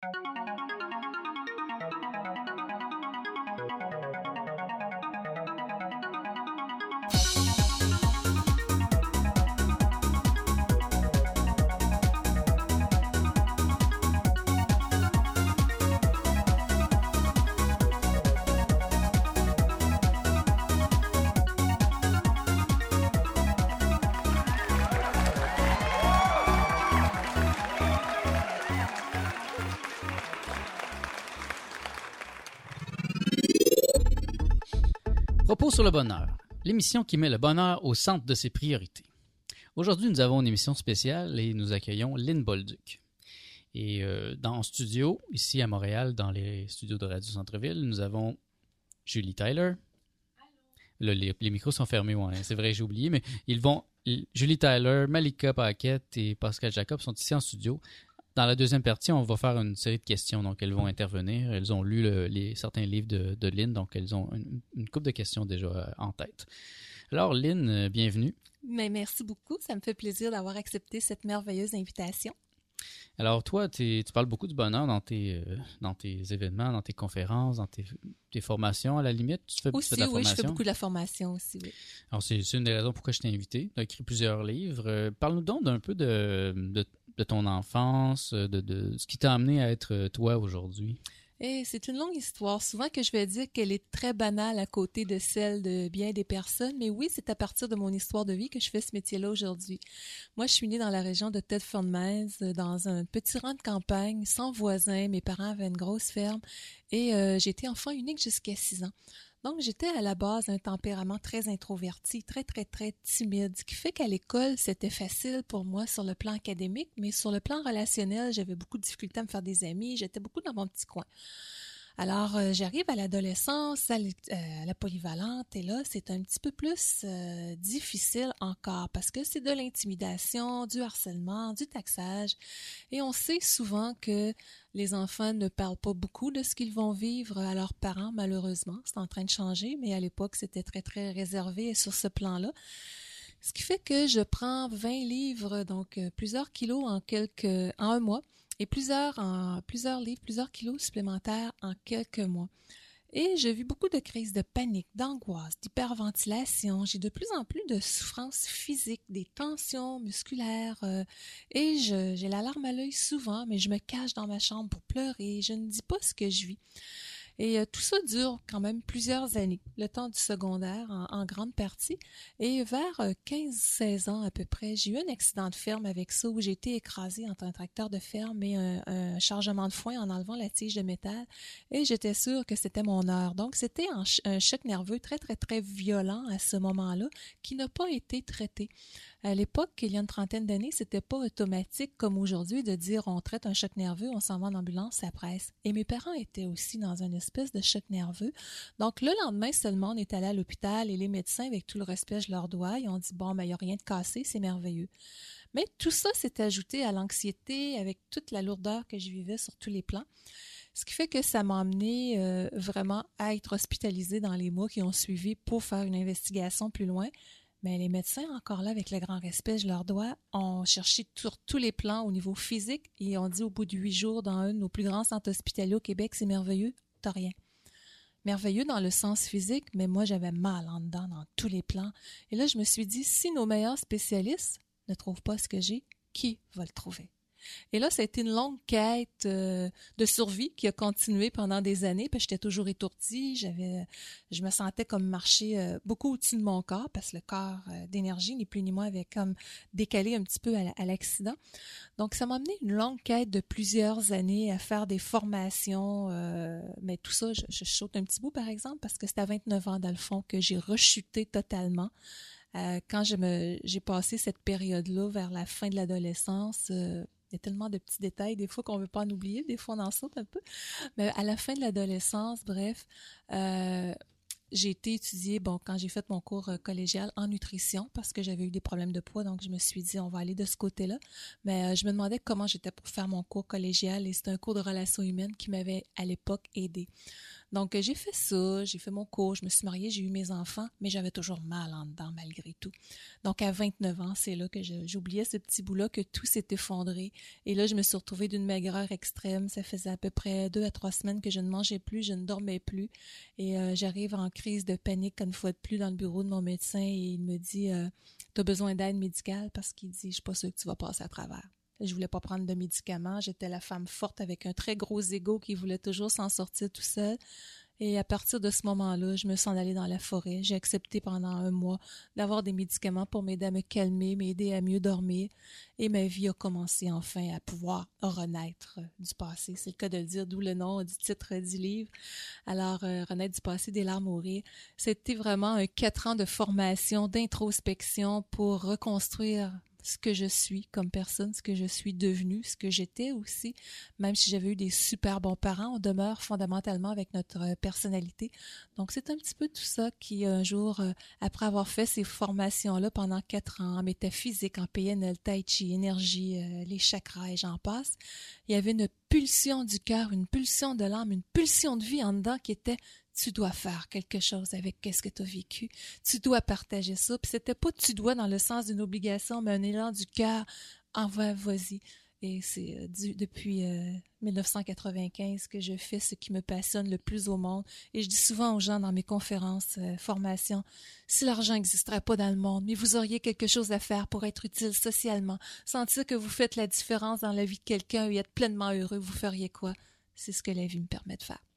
Thank you. Sur le bonheur, l'émission qui met le bonheur au centre de ses priorités. Aujourd'hui, nous avons une émission spéciale et nous accueillons Lynn Bolduc. Et euh, dans le studio, ici à Montréal, dans les studios de Radio Centre-Ville, nous avons Julie Tyler. Là, les, les micros sont fermés, ouais, c'est vrai, j'ai oublié, mais ils vont. Julie Tyler, Malika Paquette et Pascal Jacob sont ici en studio. Dans la deuxième partie, on va faire une série de questions. Donc, elles vont intervenir. Elles ont lu le- les, certains livres de, de Lynn, donc elles ont une, une couple de questions déjà euh, en tête. Alors, Lynn, euh, bienvenue. Mais merci beaucoup. Ça me fait plaisir d'avoir accepté cette merveilleuse invitation. Alors, toi, tu parles beaucoup du bonheur dans tes, euh, dans tes événements, dans tes conférences, dans tes, tes formations, à la limite. Tu fais, tu fais de la oui, je fais formation. beaucoup de la formation aussi. Oui. Alors, c'est c'est une des raisons pourquoi je t'ai invité. Tu as écrit plusieurs livres. Euh, Parle-nous donc d'un peu de, de, de ton enfance, euh, de, de ce qui t'a amené à être euh, toi aujourd'hui? Et c'est une longue histoire. Souvent que je vais dire qu'elle est très banale à côté de celle de bien des personnes, mais oui, c'est à partir de mon histoire de vie que je fais ce métier-là aujourd'hui. Moi, je suis née dans la région de Tedford-Mez, dans un petit rang de campagne, sans voisins. Mes parents avaient une grosse ferme et euh, été enfant unique jusqu'à 6 ans. Donc, j'étais à la base un tempérament très introverti, très, très, très timide, ce qui fait qu'à l'école, c'était facile pour moi sur le plan académique, mais sur le plan relationnel, j'avais beaucoup de difficultés à me faire des amis, j'étais beaucoup dans mon petit coin. Alors, euh, j'arrive à l'adolescence, euh, à la polyvalente, et là, c'est un petit peu plus euh, difficile encore parce que c'est de l'intimidation, du harcèlement, du taxage, et on sait souvent que les enfants ne parlent pas beaucoup de ce qu'ils vont vivre à leurs parents, malheureusement. C'est en train de changer, mais à l'époque, c'était très, très réservé sur ce plan-là. Ce qui fait que je prends 20 livres, donc plusieurs kilos en quelques, en un mois, et plusieurs, en, plusieurs livres, plusieurs kilos supplémentaires en quelques mois. Et je vis beaucoup de crises de panique, d'angoisse, d'hyperventilation. J'ai de plus en plus de souffrances physiques, des tensions musculaires. euh, et j'ai la larme à l'œil souvent, mais je me cache dans ma chambre pour pleurer. Je ne dis pas ce que je vis. Et euh, tout ça dure quand même plusieurs années, le temps du secondaire en, grande partie. Et vers euh, 15-16 ans à peu près, j'ai eu un accident de ferme avec ça où j'ai été écrasée entre un tracteur de ferme et un, chargement de foin en enlevant la tige de métal. Et j'étais sûre que c'était mon heure. Donc c'était un choc nerveux très très très violent à ce moment-là qui n'a pas été traité. À l'époque, il y a une trentaine d'années, c'était pas automatique comme aujourd'hui de dire on traite un choc nerveux, on s'en va en ambulance, ça presse. Et mes parents étaient aussi dans une espèce de choc nerveux. Donc le lendemain seulement, on est allé à l'hôpital et les médecins, avec tout le respect, je leur dois, ils ont dit bon, ben il n'y a rien de cassé, c'est merveilleux. Mais tout ça s'est ajouté à l'anxiété avec toute la lourdeur que je vivais sur tous les plans. Ce qui fait que ça m'a amené euh, vraiment à être hospitalisée dans les mois qui ont suivi pour faire une investigation plus loin. Mais les médecins, encore là, avec le grand respect, je leur dois, ont cherché sur tous les plans au niveau physique et ont dit au bout de huit jours dans un de nos plus grands centres hospitaliers au Québec, c'est merveilleux, t'as rien. Merveilleux dans le sens physique, mais moi j'avais mal en dedans dans tous les plans. Et là, je me suis dit, si nos meilleurs spécialistes ne trouvent pas ce que j'ai, qui va le trouver? Et là, ça a été une longue quête euh, de survie qui a continué pendant des années, que j'étais toujours étourdie, j'avais, je me sentais comme marcher euh, beaucoup au-dessus de mon corps, parce que le corps euh, d'énergie, ni plus ni moins, avait comme décalé un petit peu à la- à l'accident. Donc, ça m'a amené une longue quête de plusieurs années à faire des formations, mais tout ça, je, je un petit bout, par exemple, parce que c'était à 29 ans, dans le fond, que j'ai rechuté totalement. Quand j'ai passé cette période-là vers la fin de l'adolescence, il y a tellement de petits détails, des fois qu'on veut pas en oublier, des fois on en saute un peu. Mais à la fin de l'adolescence, bref, euh, j'ai été étudier, bon, quand j'ai fait mon cours euh, collégial en nutrition, parce que j'avais eu des problèmes de poids, donc je me suis dit, on va aller de ce côté-là. Mais euh, je me demandais comment j'étais pour faire mon cours collégial et c'était un cours de relations humaines qui m'avait à l'époque aidé. Donc, j'ai fait ça, j'ai fait mon cours, je me suis mariée, j'ai eu mes enfants, mais j'avais toujours mal en dedans malgré tout. Donc, à 29 ans, c'est là que j'oubliais ce petit bout-là, que tout s'est effondré. Et là, je me suis retrouvée d'une maigreur extrême. Ça faisait à peu près deux à trois semaines que je ne mangeais plus, je ne dormais plus. Et euh, j'arrive en crise de panique une fois de plus dans le bureau de mon médecin et il me dit euh, Tu besoin d'aide médicale parce qu'il dit Je suis pas sûre que tu vas passer à travers. Je voulais pas prendre de médicaments. J'étais la femme forte avec un très gros ego qui voulait toujours s'en sortir tout seul. Et à partir de ce moment-là, je me suis en allée dans la forêt. J'ai accepté pendant un mois d'avoir des médicaments pour m'aider à me calmer, m'aider à mieux dormir. Et ma vie a commencé enfin à pouvoir renaître du passé. C'est le cas de le dire, d'où le nom du titre du livre. Alors, euh, renaître du passé, des larmes au C'était vraiment un quatre ans de formation, d'introspection pour reconstruire ce que je suis comme personne, ce que je suis devenue, ce que j'étais aussi. Même si j'avais eu des super bons parents, on demeure fondamentalement avec notre euh, personnalité. Donc c'est un petit peu tout ça qui, un jour, euh, après avoir fait ces formations-là pendant quatre ans, en métaphysique, en PNL, Tai Chi, énergie, euh, les chakras et j'en passe, il y avait une pulsion du cœur, une pulsion de l'âme, une pulsion de vie en dedans qui était tu dois faire quelque chose avec qu'est-ce que tu as vécu. Tu dois partager ça. Puis c'était pas tu dois dans le sens d'une obligation, mais un élan du cœur. Envoie, vas-y. Et c'est euh, depuis 1995 euh, que je fais ce qui me passionne le plus au monde. Et je dis souvent aux gens dans mes conférences, euh, formations, si l'argent n'existerait pas dans le monde, mais vous auriez quelque chose à faire pour être utile socialement, sentir que vous faites la différence dans la vie de quelqu'un et être pleinement heureux, vous feriez quoi? C'est ce que la vie me permet de faire.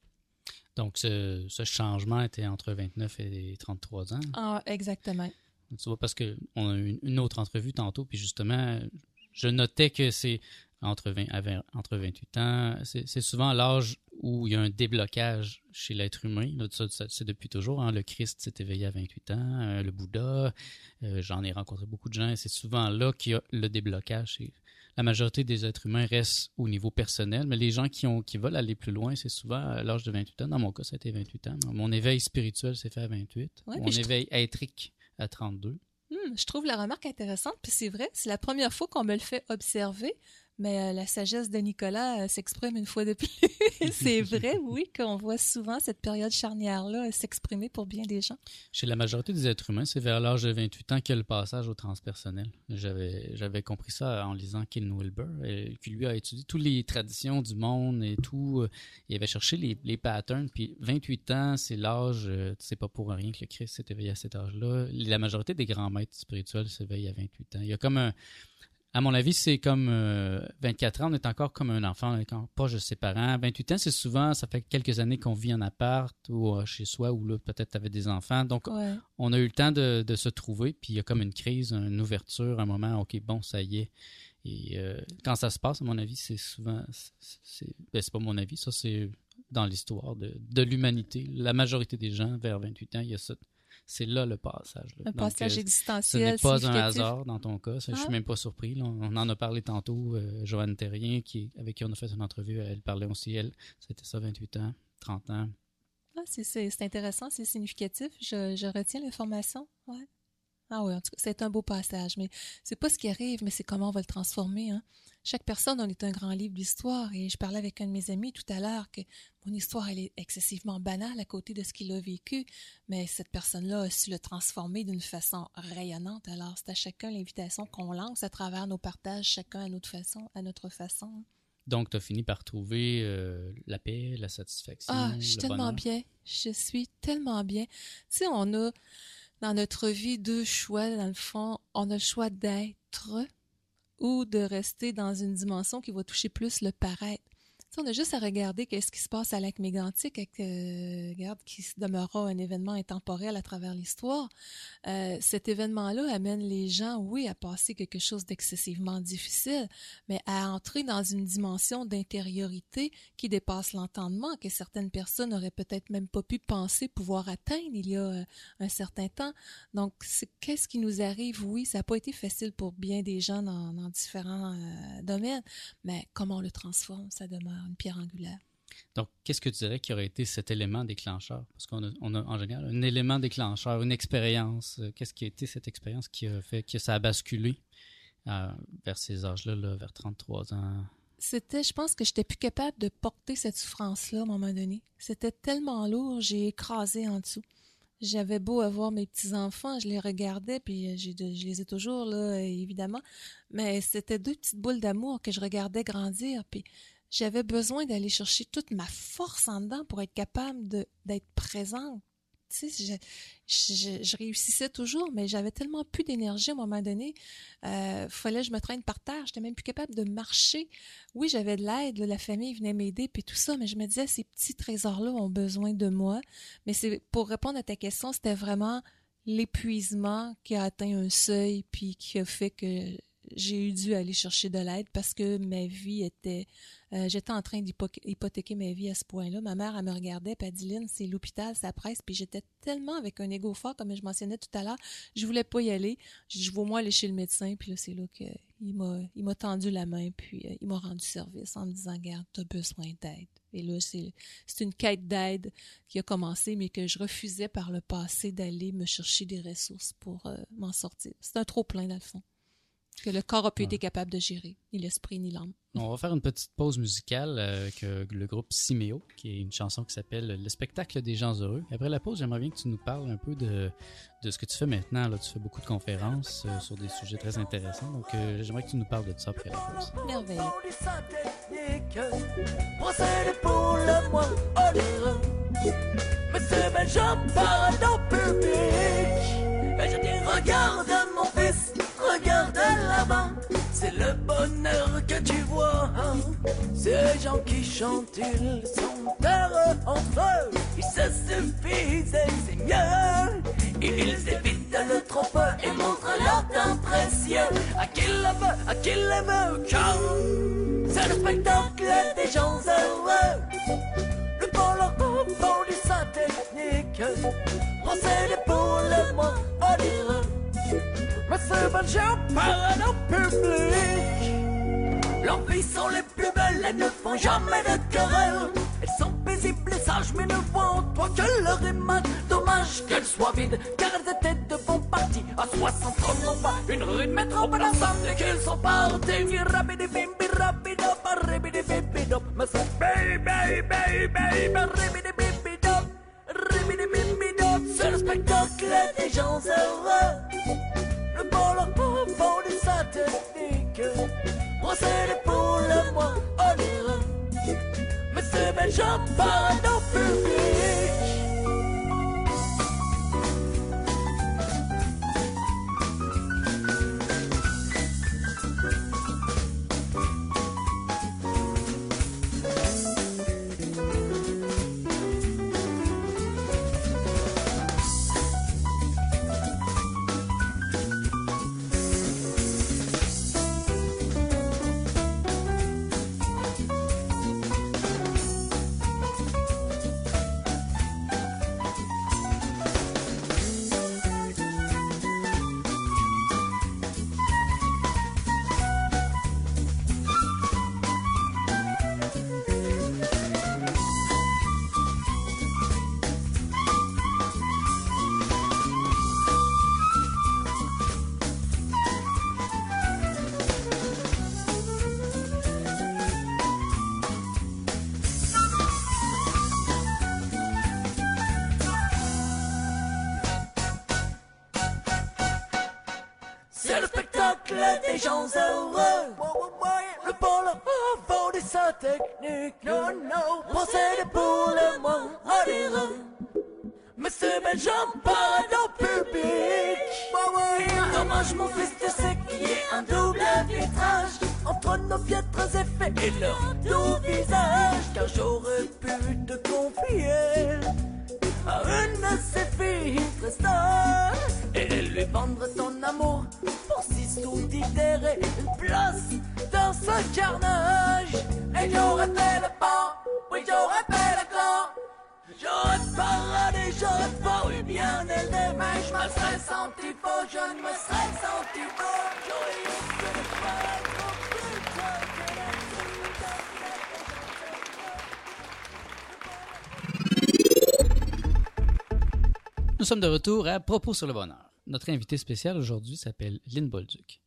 Donc, ce, changement était entre 29 et 33 ans. Ah, exactement. Tu vois, parce qu'on a eu une autre entrevue tantôt, puis justement, je notais que c'est entre, 20, entre 28 ans, c'est souvent l'âge où il y a un déblocage chez l'être humain. C'est depuis toujours. Hein. Le Christ s'est éveillé à 28 ans, euh, le Bouddha, euh, j'en ai rencontré beaucoup de gens, et c'est souvent là qu'il y a le déblocage la majorité des êtres humains restent au niveau personnel, mais les gens qui, ont, qui veulent aller plus loin, c'est souvent à l'âge de 28 ans. Dans mon cas, ça a été 28 ans. Mon éveil spirituel s'est fait à 28. mon éveil étrique à 32. Hmm, je trouve la remarque intéressante, puis c'est vrai, c'est la première fois qu'on me le fait observer. Mais euh, la sagesse de Nicolas euh, s'exprime une fois de plus. c'est vrai, oui, qu'on voit souvent cette période charnière-là euh, s'exprimer pour bien des gens. Chez la majorité des êtres humains, c'est vers l'âge de 28 ans qu'il y a le passage au transpersonnel. J'avais, j'avais compris ça en lisant Ken Wilber, qui lui a étudié toutes les traditions du monde et tout. Il avait cherché les, les patterns. Puis 28 ans, c'est l'âge, c'est pas pour rien que le Christ s'est éveillé à cet âge-là. La majorité des grands maîtres spirituels s'éveillent à 28 ans. Il y a comme un à mon avis, c'est comme 24 euh, ans, on est encore comme un enfant, on est encore pas de ses parents. 28 ans, c'est souvent, ça fait quelques années qu'on vit en appart ou euh, chez soi, ou là, peut-être avais des enfants. Donc, on a eu le temps de, se trouver, puis il y a comme une crise, une ouverture, un moment, OK, bon, ça y est. Et euh, quand ça se passe, à mon avis, c'est souvent, ben, c'est pas mon avis, ça c'est dans l'histoire de, de l'humanité. La majorité des gens, vers 28 ans, il y a ça c'est là le passage. Un passage euh, existentiel. Ce n'est pas un hasard dans ton cas. Je ne suis ah. même pas surpris. On en a parlé tantôt. Euh, Joanne Terrien, qui, avec qui on a fait une entrevue, elle parlait aussi, elle, c'était ça, 28 ans, 30 ans. Ah, c'est intéressant, c'est significatif. Je, je retiens l'information. Ouais. Ah oui, en tout cas, c'est un beau passage, mais c'est pas ce qui arrive, mais c'est comment on va le transformer. Hein. Chaque personne, on est un grand livre d'histoire, et je parlais avec un de mes amis tout à l'heure que mon histoire, elle est excessivement banale à côté de ce qu'il a vécu, mais cette personne-là a su le transformer d'une façon rayonnante. Alors, c'est à chacun l'invitation qu'on lance à travers nos partages, chacun à notre façon. À notre façon. Hein. Donc, tu as fini par trouver euh, la paix, la satisfaction. Ah, je suis tellement bien. Je suis tellement bien. Tu sais, on a dans notre vie deux choix, dans le fond. On a le choix d'être ou de rester dans une dimension qui va toucher plus le paraître on a juste à regarder qu'est-ce qui se passe à Lac Mégantic, euh, regarde, qui demeurera un événement intemporel à travers l'histoire. Euh, cet événement-là amène les gens, oui, à passer quelque chose d'excessivement difficile, mais à entrer dans une dimension d'intériorité qui dépasse l'entendement, que certaines personnes n'auraient peut-être même pas pu penser pouvoir atteindre il y a euh, un certain temps. Donc, qu'est-ce qui nous arrive? Oui, ça n'a pas été facile pour bien des gens dans, différents domaines, mais comment on le transforme, ça demeure? Une pierre angulaire. Donc, qu'est-ce que tu dirais qui aurait été cet élément déclencheur? Parce qu'on a, on a, en général un élément déclencheur, une expérience. Euh, qu'est-ce qui a été cette expérience qui a fait que ça a basculé euh, vers ces âges-là, vers 33 ans? C'était, je pense que j'étais plus capable de porter cette souffrance-là à un moment donné. C'était tellement lourd, j'ai écrasé en dessous. J'avais beau avoir mes petits-enfants, je les regardais, puis je les ai toujours, là, évidemment. Mais c'était deux petites boules d'amour que je regardais grandir, puis j'avais besoin d'aller chercher toute ma force en dedans pour être capable d'être présente tu je, réussissais toujours, mais j'avais tellement plus d'énergie à un moment donné. Euh, fallait que je me traîne par terre. J'étais même plus capable de marcher. Oui, j'avais de l'aide, la famille venait m'aider, puis tout ça, mais je me disais, ces petits trésors-là ont besoin de moi. Mais pour répondre à ta question, c'était vraiment l'épuisement qui a atteint un seuil, puis qui a fait que j'ai eu dû aller chercher de l'aide parce que ma vie était euh, j'étais en train d'hypothéquer ma vie à ce point-là. Ma mère, elle me regardait, puis elle dit, c'est l'hôpital, ça presse. Puis j'étais tellement avec un égo fort, comme je mentionnais tout à l'heure, je voulais pas y aller. Je veux moi aller chez le médecin, puis là, c'est là qu'il m'a, il m'a tendu la main, puis euh, il m'a rendu service en me disant, garde, t'as besoin d'aide. Et là, c'est, c'est une quête d'aide qui a commencé, mais que je refusais par le passé d'aller me chercher des ressources pour euh, m'en sortir. C'est un trop plein, dans le fond que le corps a pu être capable de gérer, ni l'esprit ni l'âme. On va faire une petite pause musicale avec euh, le groupe Simeo, qui est une chanson qui s'appelle Le spectacle des gens heureux. Après la pause, j'aimerais bien que tu nous parles un peu de, de ce que tu fais maintenant. Là, tu fais beaucoup de conférences euh, sur des sujets très intéressants. Donc, euh, j'aimerais que tu nous parles de ça après la pause. Merveilleux. pour le moins Monsieur Benjamin parle en public. Et je dis, regarde c'est le bonheur que tu vois. Ces gens qui chantent, ils sont heureux entre eux, ils se suffisent et c'est mieux. Ils évitent le trop peu et montrent leur temps précieux à qui veut, à qui veut, car c'est le spectacle des gens heureux. Le bon leur du sa technique, pour le moins onireux. Mais c'est Benjamin parle en public. Leurs sont les plus belles, elles ne font jamais de querelle. Elles sont paisibles et sages, mais ne voient toi que leur image. Dommage qu'elles soient vides, car elles étaient de bons partis. À 60 ans, non pas une rue de ensemble et qu'ils sont partis. Rapide, bimbi, rapide, rapide, bimbi, dop. Mais c'est baby, baby, baby, rapide, bimbi, dop. Rapide, bimbi, dop. C'est le spectacle des gens heureux Mais c'est Benjamin parle sommes de retour à Propos sur le bonheur. Notre invité spécial aujourd'hui s'appelle Lynn Bolduc.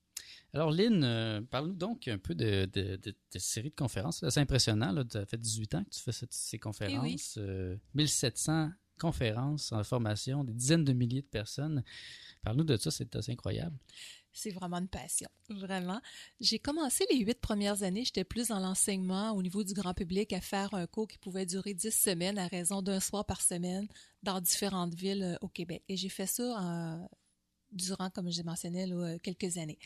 Alors, Lynn, euh, parle-nous donc un peu de, de, de, de série de conférences. C'est impressionnant. Là. Ça fait 18 ans que tu fais cette- ces conférences. Euh, 1700 conférences en formation, des dizaines de milliers de personnes. Parle-nous de ça, c'est assez incroyable. C'est vraiment une passion, vraiment. J'ai commencé les huit premières années, j'étais plus dans l'enseignement au niveau du grand public à faire un cours qui pouvait durer dix semaines à raison d'un soir par semaine dans différentes villes euh, au Québec. Et j'ai fait ça euh, durant, comme je mentionnais, là, euh, quelques années.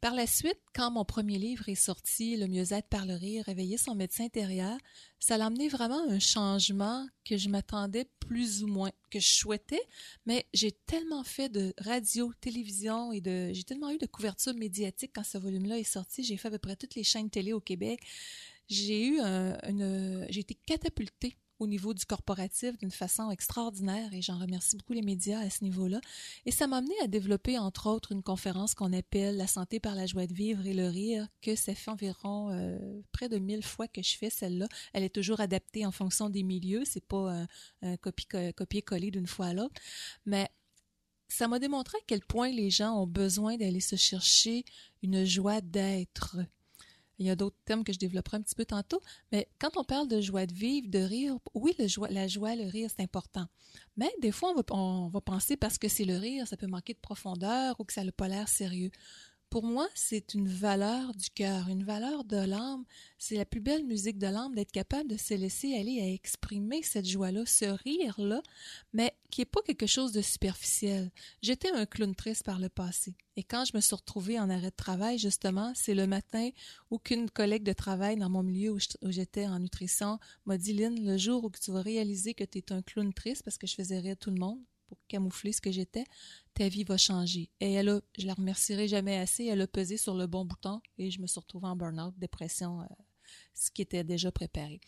Par la suite, quand mon premier livre est sorti, Le mieux-être par le rire, réveiller son médecin intérieur, ça l'a amené vraiment un changement que je m'attendais plus ou moins, que je souhaitais, mais j'ai tellement fait de radio, télévision et de, j'ai tellement eu de couverture médiatique quand ce volume-là est sorti. J'ai fait à peu près toutes les chaînes télé au Québec. J'ai eu un- j'ai été catapultée au niveau du corporatif d'une façon extraordinaire et j'en remercie beaucoup les médias à ce niveau-là. Et ça m'a amené à développer, entre autres, une conférence qu'on appelle La santé par la joie de vivre et le rire, que ça fait environ euh, près de mille fois que je fais celle-là. Elle est toujours adaptée en fonction des milieux, c'est pas un, un copi- copier-coller d'une fois à l'autre. Mais ça m'a démontré à quel point les gens ont besoin d'aller se chercher une joie d'être. Il y a d'autres thèmes que je développerai un petit peu tantôt, mais quand on parle de joie de vivre, de rire, oui, la joie, le rire, c'est important. Mais des fois, on va, on va penser parce que c'est le rire, ça peut manquer de profondeur ou que ça n'a pas l'air sérieux. Pour moi, c'est une valeur du cœur, une valeur de l'âme. C'est la plus belle musique de l'âme d'être capable de se laisser aller à exprimer cette joie-là, ce rire-là, mais qui n'est pas quelque chose de superficiel. J'étais un clown triste par le passé. Et quand je me suis retrouvée en arrêt de travail, justement, c'est le matin où qu'une collègue de travail dans mon milieu où j'étais en nutrition m'a dit, Lynn, le jour où tu vas réaliser que tu es un clown triste parce que je faisais rire tout le monde pour camoufler ce que j'étais, ta vie va changer. Et elle a, je la remercierai jamais assez, elle a pesé sur le bon bouton et je me suis retrouvée en burn-out, dépression, euh, ce qui était déjà préparé.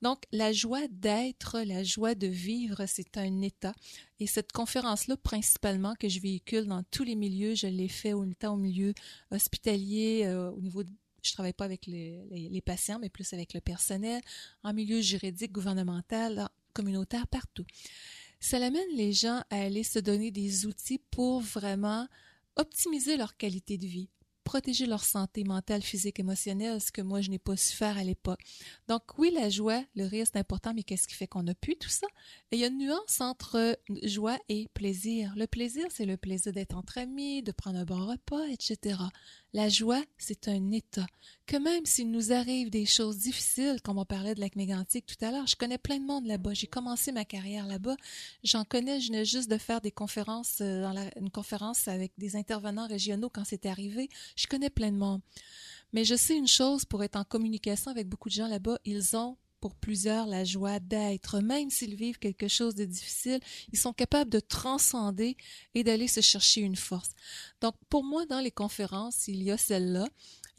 Donc, la joie d'être, la joie de vivre, c'est un état. Et cette conférence-là, principalement, que je véhicule dans tous les milieux, je l'ai fait au, milieu hospitalier, euh, au niveau de je travaille pas avec les patients, mais plus avec le personnel, en milieu juridique, gouvernemental, communautaire, partout. Ça amène les gens à aller se donner des outils pour vraiment optimiser leur qualité de vie, protéger leur santé mentale, physique, émotionnelle, ce que moi je n'ai pas su faire à l'époque. Donc oui, la joie, le rire, c'est important, mais qu'est-ce qui fait qu'on a pu tout ça? Il y a une nuance entre joie et plaisir. Le plaisir, c'est le plaisir d'être entre amis, de prendre un bon repas, etc. La joie, c'est un état. Que même s'il nous arrive des choses difficiles, comme on parlait de lac mégantic tout à l'heure, je connais plein de monde là-bas. J'ai commencé ma carrière là-bas. J'en connais, je venais juste de faire des conférences, euh, dans la, une conférence avec des intervenants régionaux quand c'est arrivé. Je connais plein de monde. Mais je sais une chose, pour être en communication avec beaucoup de gens là-bas, ils ont pour plusieurs la joie d'être, même s'ils vivent quelque chose de difficile, ils sont capables de transcender et d'aller se chercher une force. Donc, pour moi, dans les conférences, il y a celle-là.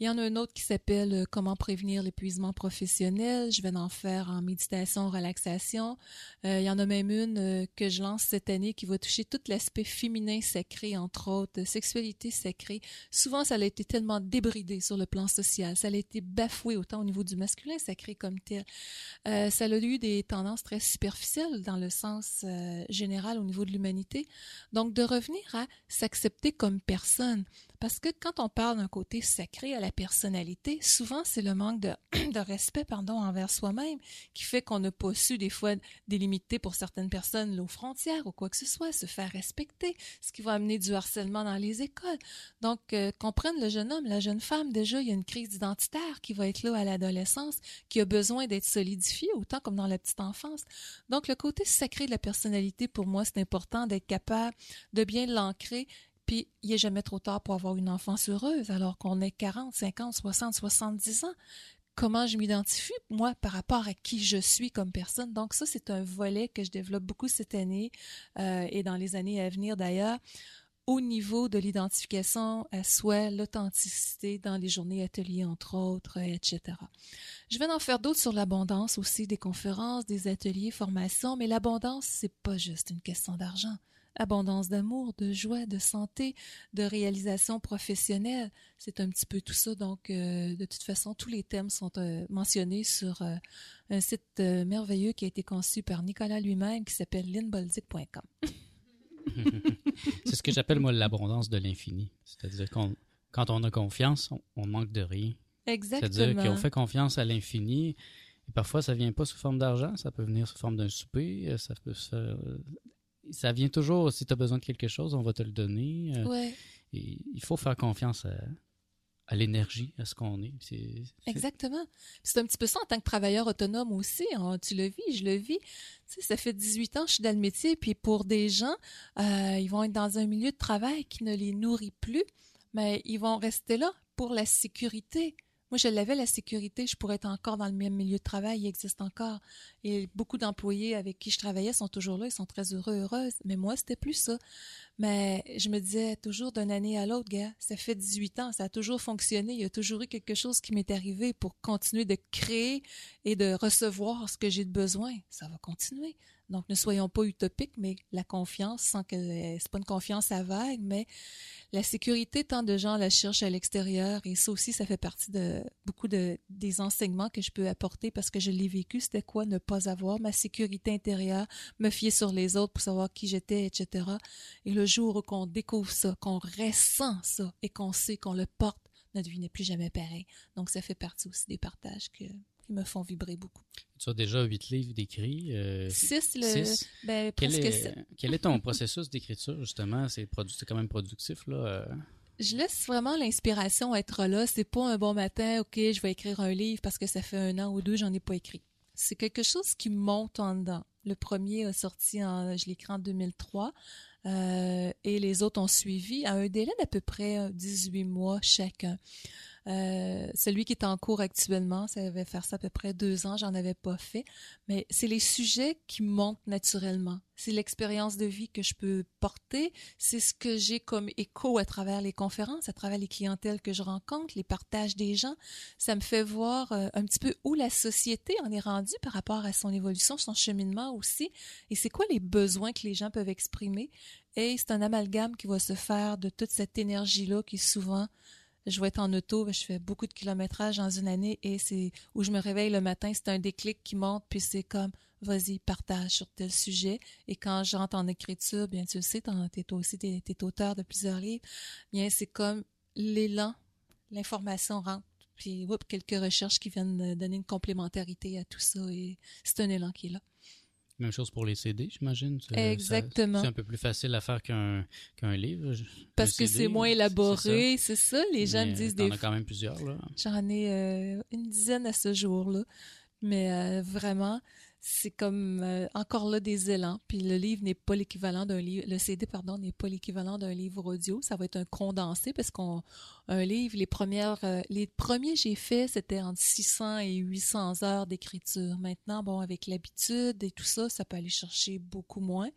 Il y en a un autre qui s'appelle euh, Comment prévenir l'épuisement professionnel. Je vais en faire en méditation, relaxation. Euh, il y en a même une euh, que je lance cette année qui va toucher tout l'aspect féminin sacré, entre autres, sexualité sacrée. Souvent, ça a été tellement débridé sur le plan social. Ça a été bafoué autant au niveau du masculin sacré comme tel. Ça a eu des tendances très superficielles dans le sens général au niveau de l'humanité. Donc, de revenir à s'accepter comme personne. Parce que quand on parle d'un côté sacré la personnalité, souvent c'est le manque de, respect pardon, envers soi-même qui fait qu'on n'a pas su des fois délimiter pour certaines personnes nos frontières ou quoi que ce soit, se faire respecter, ce qui va amener du harcèlement dans les écoles. Donc, euh, comprendre le jeune homme, la jeune femme, déjà, il y a une crise identitaire qui va être là à l'adolescence, qui a besoin d'être solidifiée, autant comme dans la petite enfance. Donc, le côté sacré de la personnalité, pour moi, c'est important d'être capable de bien l'ancrer puis, il n'est jamais trop tard pour avoir une enfance heureuse, alors qu'on est 40, 50, 60, 70 ans. Comment je m'identifie, moi, par rapport à qui je suis comme personne? Donc, ça, c'est un volet que je développe beaucoup cette année euh, et dans les années à venir d'ailleurs, au niveau de l'identification à soi, l'authenticité dans les journées ateliers, entre autres, etc. Je vais en faire d'autres sur l'abondance aussi, des conférences, des ateliers, formations, mais l'abondance, c'est pas juste une question d'argent abondance d'amour, de joie, de santé, de réalisation professionnelle. C'est un petit peu tout ça. Donc, euh, de toute façon, tous les thèmes sont euh, mentionnés sur euh, un site merveilleux qui a été conçu par Nicolas lui-même qui s'appelle linboldic.com. C'est ce que j'appelle, moi, l'abondance de l'infini. C'est-à-dire qu'on quand on a confiance, on, on manque de rien. Exactement. C'est-à-dire qu'on fait confiance à l'infini. Et parfois, ça vient pas sous forme d'argent, ça peut venir sous forme d'un souper, ça peut se faire- Ça vient toujours, si tu as besoin de quelque chose, on va te le donner. euh, Ouais, et il faut faire confiance à, à l'énergie, à ce qu'on est. C'est- exactement. C'est un petit peu ça en tant que travailleur autonome aussi. hein. Tu le vis, je le vis. Tu sais, ça fait 18 ans que je suis dans le métier, puis pour des gens, euh, ils vont être dans un milieu de travail qui ne les nourrit plus, mais ils vont rester là pour la sécurité. Moi, je l'avais, la sécurité, je pourrais être encore dans le même milieu de travail, il existe encore. Et beaucoup d'employés avec qui je travaillais sont toujours là, ils sont très heureux, heureuses. Mais moi, c'était plus ça. Mais je me disais toujours d'une année à l'autre, gars, ça fait 18 ans, ça a toujours fonctionné, il y a toujours eu quelque chose qui m'est arrivé pour continuer de créer et de recevoir ce que j'ai de besoin. Ça va continuer. Donc, ne soyons pas utopiques, mais la confiance, sans que c'est pas une confiance à vague, mais la sécurité, tant de gens la cherchent à l'extérieur, et ça aussi, ça fait partie de beaucoup de des enseignements que je peux apporter parce que je l'ai vécu. C'était quoi ne pas avoir ma sécurité intérieure, me fier sur les autres pour savoir qui j'étais, etc. Et le jour où qu'on découvre ça, qu'on ressent ça et qu'on sait qu'on le porte, notre vie n'est plus jamais pareille. Donc, ça fait partie aussi des partages que, qui me font vibrer beaucoup. Tu as déjà huit livres d'écrits. euh, Six, le, six. ben, Quel presque est, sept. quel est ton processus d'écriture, justement? C'est quand même productif, là. euh? Je laisse vraiment l'inspiration être là. C'est pas un bon matin, OK, je vais écrire un livre parce que ça fait un an ou deux, j'en ai pas écrit. C'est quelque chose qui monte en dedans. Le premier a sorti en, je l'ai écrit en 2003, euh, et les autres ont suivi à un délai d'à peu près euh, 18 mois chacun. Euh, celui qui est en cours actuellement, ça va faire ça à peu près deux ans, j'en avais pas fait. Mais c'est les sujets qui montent naturellement. C'est l'expérience de vie que je peux porter. C'est ce que j'ai comme écho à travers les conférences, à travers les clientèles que je rencontre, les partages des gens. Ça me fait voir euh, un petit peu où la société en est rendue par rapport à son évolution, son cheminement aussi. Et c'est quoi les besoins que les gens peuvent exprimer? Et c'est un amalgame qui va se faire de toute cette énergie-là qui souvent je vais être en auto, je fais beaucoup de kilométrage dans une année et c'est où je me réveille le matin, c'est un déclic qui monte, puis c'est comme vas-y, partage sur tel sujet. Et quand j'entre en écriture, bien tu le sais, t'es aussi, t'es, t'es auteur de plusieurs livres, bien c'est comme l'élan, l'information rentre. Puis, quelques recherches qui viennent donner une complémentarité à tout ça et c'est un élan qui est là. Même chose pour les CD, j'imagine. Exactement. C'est un peu plus facile à faire qu'un qu'un livre. Parce un que c'est moins élaboré, c'est ça. Les gens Mais, me disent t'en des as quand même plusieurs, là. J'en ai euh, une dizaine à ce jour-là. Mais euh, vraiment, c'est comme euh, encore là des élans. Puis le livre n'est pas l'équivalent d'un livre, le CD, pardon, n'est pas l'équivalent d'un livre audio. Ça va être un condensé parce qu'on un livre, les premières, euh, les premiers j'ai fait, c'était entre 600 et 800 heures d'écriture. Maintenant, bon, avec l'habitude et tout ça, ça peut aller chercher beaucoup moins.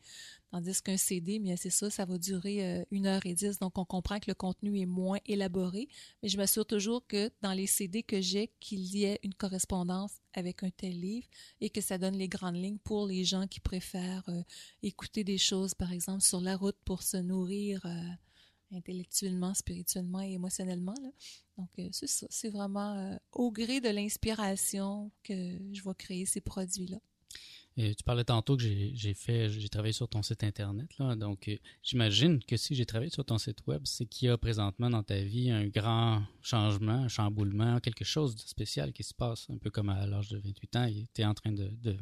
Tandis qu'un CD, bien c'est ça, ça va durer euh, une heure et dix. Donc, on comprend que le contenu est moins élaboré. Mais je m'assure toujours que dans les CD que j'ai, qu'il y ait une correspondance avec un tel livre et que ça donne les grandes lignes pour les gens qui préfèrent euh, écouter des choses, par exemple, sur la route pour se nourrir euh, intellectuellement, spirituellement et émotionnellement. Donc, c'est ça. C'est vraiment au gré de l'inspiration que je vais créer ces produits-là. Et tu parlais tantôt que j'ai fait, j'ai travaillé sur ton site internet, là. Donc, euh, j'imagine que si j'ai travaillé sur ton site web, c'est qu'il y a présentement dans ta vie un grand changement, un chamboulement, quelque chose de spécial qui se passe, un peu comme à l'âge de 28 ans, tu es en train de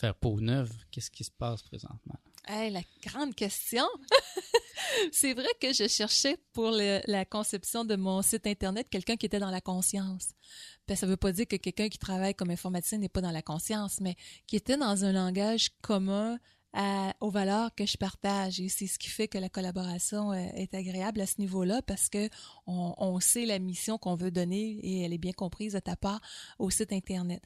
faire peau neuve. Qu'est-ce qui se passe présentement? La grande question. c'est vrai que je cherchais pour la conception de mon site internet quelqu'un qui était dans la conscience. Ben, ça veut pas dire que quelqu'un qui travaille comme informaticien n'est pas dans la conscience, mais qui était dans un langage commun aux valeurs que je partage. Et c'est ce qui fait que la collaboration euh, est agréable à ce niveau-là parce que on, on sait la mission qu'on veut donner et elle est bien comprise de ta part au site internet.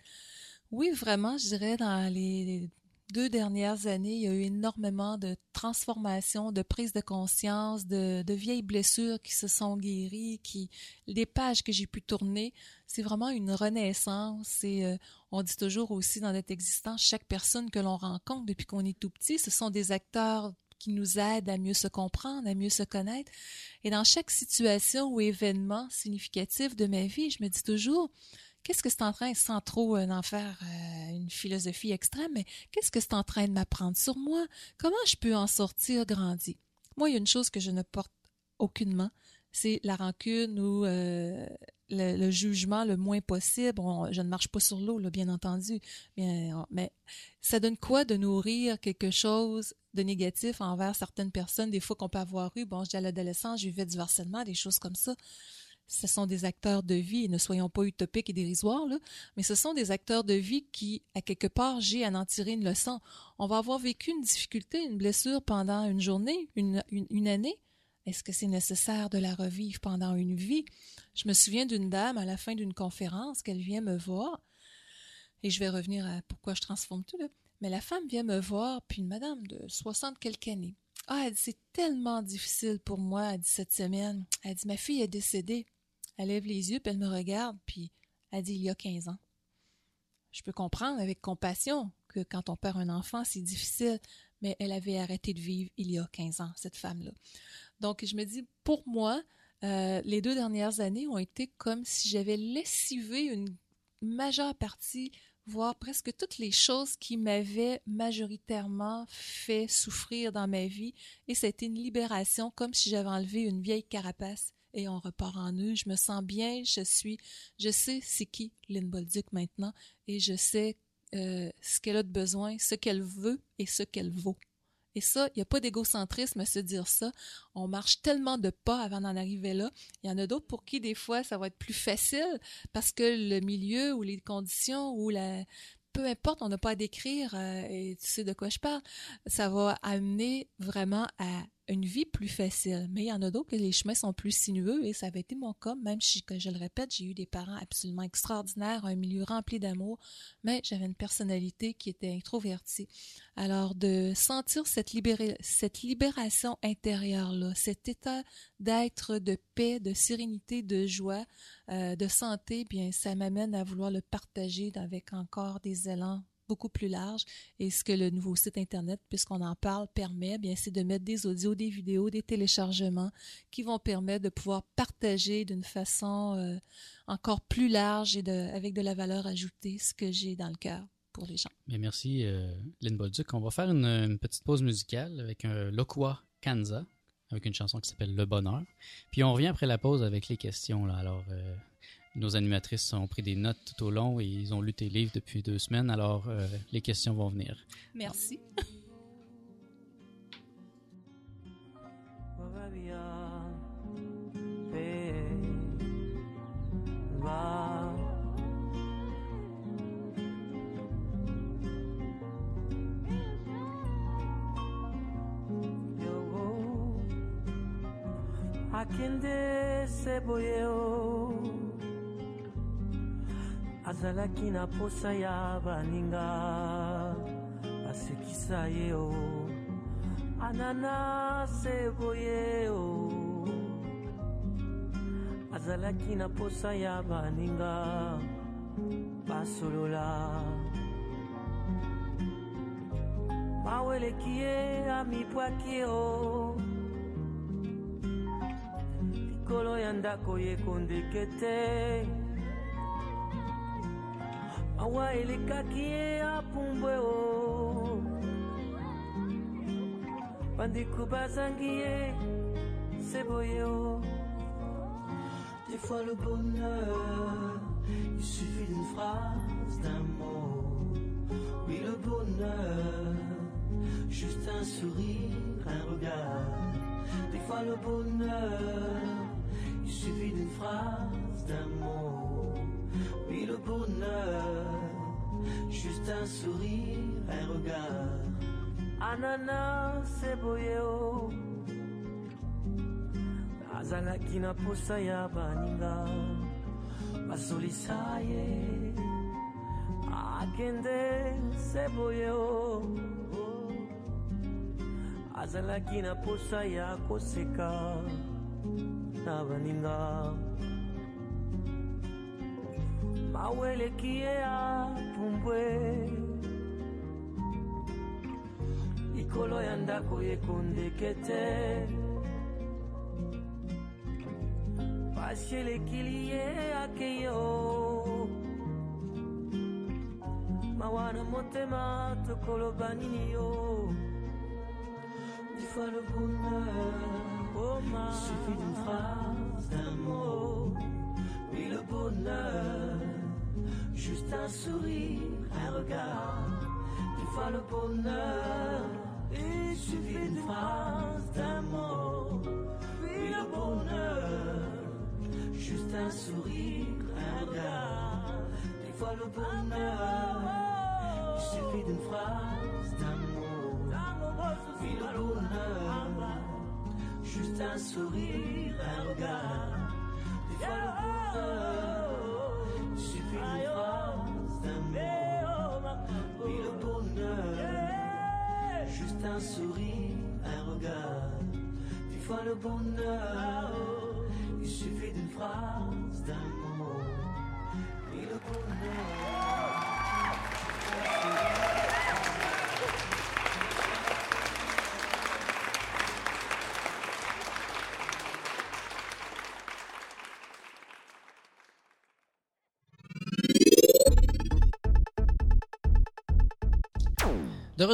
Oui, vraiment, je dirais dans les deux dernières années, il y a eu énormément de transformations, de prise de conscience, de, de vieilles blessures qui se sont guéries, qui les pages que j'ai pu tourner, c'est vraiment une renaissance. Et euh, on dit toujours aussi dans notre existence, chaque personne que l'on rencontre depuis qu'on est tout petit, ce sont des acteurs qui nous aident à mieux se comprendre, à mieux se connaître. Et dans chaque situation ou événement significatif de ma vie, je me dis toujours, qu'est-ce que c'est en train, sans trop euh, en faire euh, une philosophie extrême, mais qu'est-ce que c'est en train de m'apprendre sur moi? Comment je peux en sortir grandi? Moi, il y a une chose que je ne porte aucunement, c'est la rancune ou euh, le, jugement le moins possible. Je ne marche pas sur l'eau, bien entendu. Mais, ça donne quoi de nourrir quelque chose de négatif envers certaines personnes, des fois qu'on peut avoir eu? Bon, je dis à l'adolescence, j'ai vu du harcèlement, des choses comme ça. Ce sont des acteurs de vie, ne soyons pas utopiques et dérisoires, mais ce sont des acteurs de vie qui, à quelque part, j'ai à en tirer une leçon. On va avoir vécu une difficulté, une blessure pendant une journée, une, année. Est-ce que c'est nécessaire de la revivre pendant une vie? Je me souviens d'une dame à la fin d'une conférence qu'elle vient me voir, et je vais revenir à pourquoi je transforme tout. Mais la femme vient me voir, puis une madame de 60 quelques années. Ah, elle dit, c'est tellement difficile pour moi, elle dit, cette semaine. Elle dit, ma fille est décédée. Elle lève les yeux, puis elle me regarde, puis elle dit, il y a 15 ans. Je peux comprendre avec compassion que quand on perd un enfant, c'est difficile, mais elle avait arrêté de vivre il y a 15 ans, cette femme-là. Donc, je me dis, pour moi, euh, les deux dernières années ont été comme si j'avais lessivé une majeure partie, voire presque toutes les choses qui m'avaient majoritairement fait souffrir dans ma vie. Et ça a été une libération, comme si j'avais enlevé une vieille carapace et on repart en eux. Je me sens bien, je suis, je sais c'est qui Lynn Bolduc maintenant et je sais euh, ce qu'elle a de besoin, ce qu'elle veut et ce qu'elle vaut. Et ça, il n'y a pas d'égocentrisme à se dire ça. On marche tellement de pas avant d'en arriver là. Il y en a d'autres pour qui, des fois, ça va être plus facile parce que le milieu ou les conditions ou la... Peu importe, on n'a pas à décrire, euh, et tu sais de quoi je parle, ça va amener vraiment à une vie plus facile. Mais il y en a d'autres que les chemins sont plus sinueux et ça avait été mon cas, même si, je le répète, j'ai eu des parents absolument extraordinaires, un milieu rempli d'amour, mais j'avais une personnalité qui était introvertie. Alors, de sentir cette libération intérieure-là, cet état d'être, de paix, de sérénité, de joie, euh, de santé, bien, ça m'amène à vouloir le partager avec encore des élans beaucoup plus larges. Et ce que le nouveau site Internet, puisqu'on en parle, permet, bien, c'est de mettre des audios, des vidéos, des téléchargements qui vont permettre de pouvoir partager d'une façon euh, encore plus large et de, avec de la valeur ajoutée ce que j'ai dans le cœur pour les gens. Merci, euh, Lynn Bolduc. On va faire une, petite pause musicale avec un Lokwa Kanza, avec une chanson qui s'appelle Le Bonheur. Puis on revient après la pause avec les questions. Alors, euh, nos animatrices ont pris des notes tout au long et ils ont lu tes livres depuis deux semaines. Alors, euh, les questions vont venir. Merci. Azalaki na posa ya baninga asekisa ye o. Ananase boye o. Azalaki na posa ya baninga basolola. Maweleki ye amibwaki o. Likolo ya ndako ye kondeke te mawa elekaki ye apumbwe o bandeko bazangi ye c'est boye o des fois le bonheur il suffit d'une phrase d'un mot oui le bonheur juste un sourire un regard. Des fois le bonheur il suffit d'une phrase d'un mot le bonheur juste un sourire un regard. Ananas eboye o azalaki na ya baninga. Basolisa ye akende seboye o azalaki na ya koseka. Na baninga maweleki ye apumbwe likolo ya ndako ekondeke te pasi elekili ye akei o mawa na motema tokoloba nini yo Des fois fois le bonheur. Il suffit d'une phrase, d'un mot, oui le bonheur, juste un sourire, un regard, des fois le bonheur. Il suffit d'une phrase, d'un mot, oui le bonheur. Juste un sourire, un regard, des fois le bonheur. Il suffit un sourire, un regard, des fois le bonheur. Il suffit d'une phrase, d'un mot, oui le bonheur.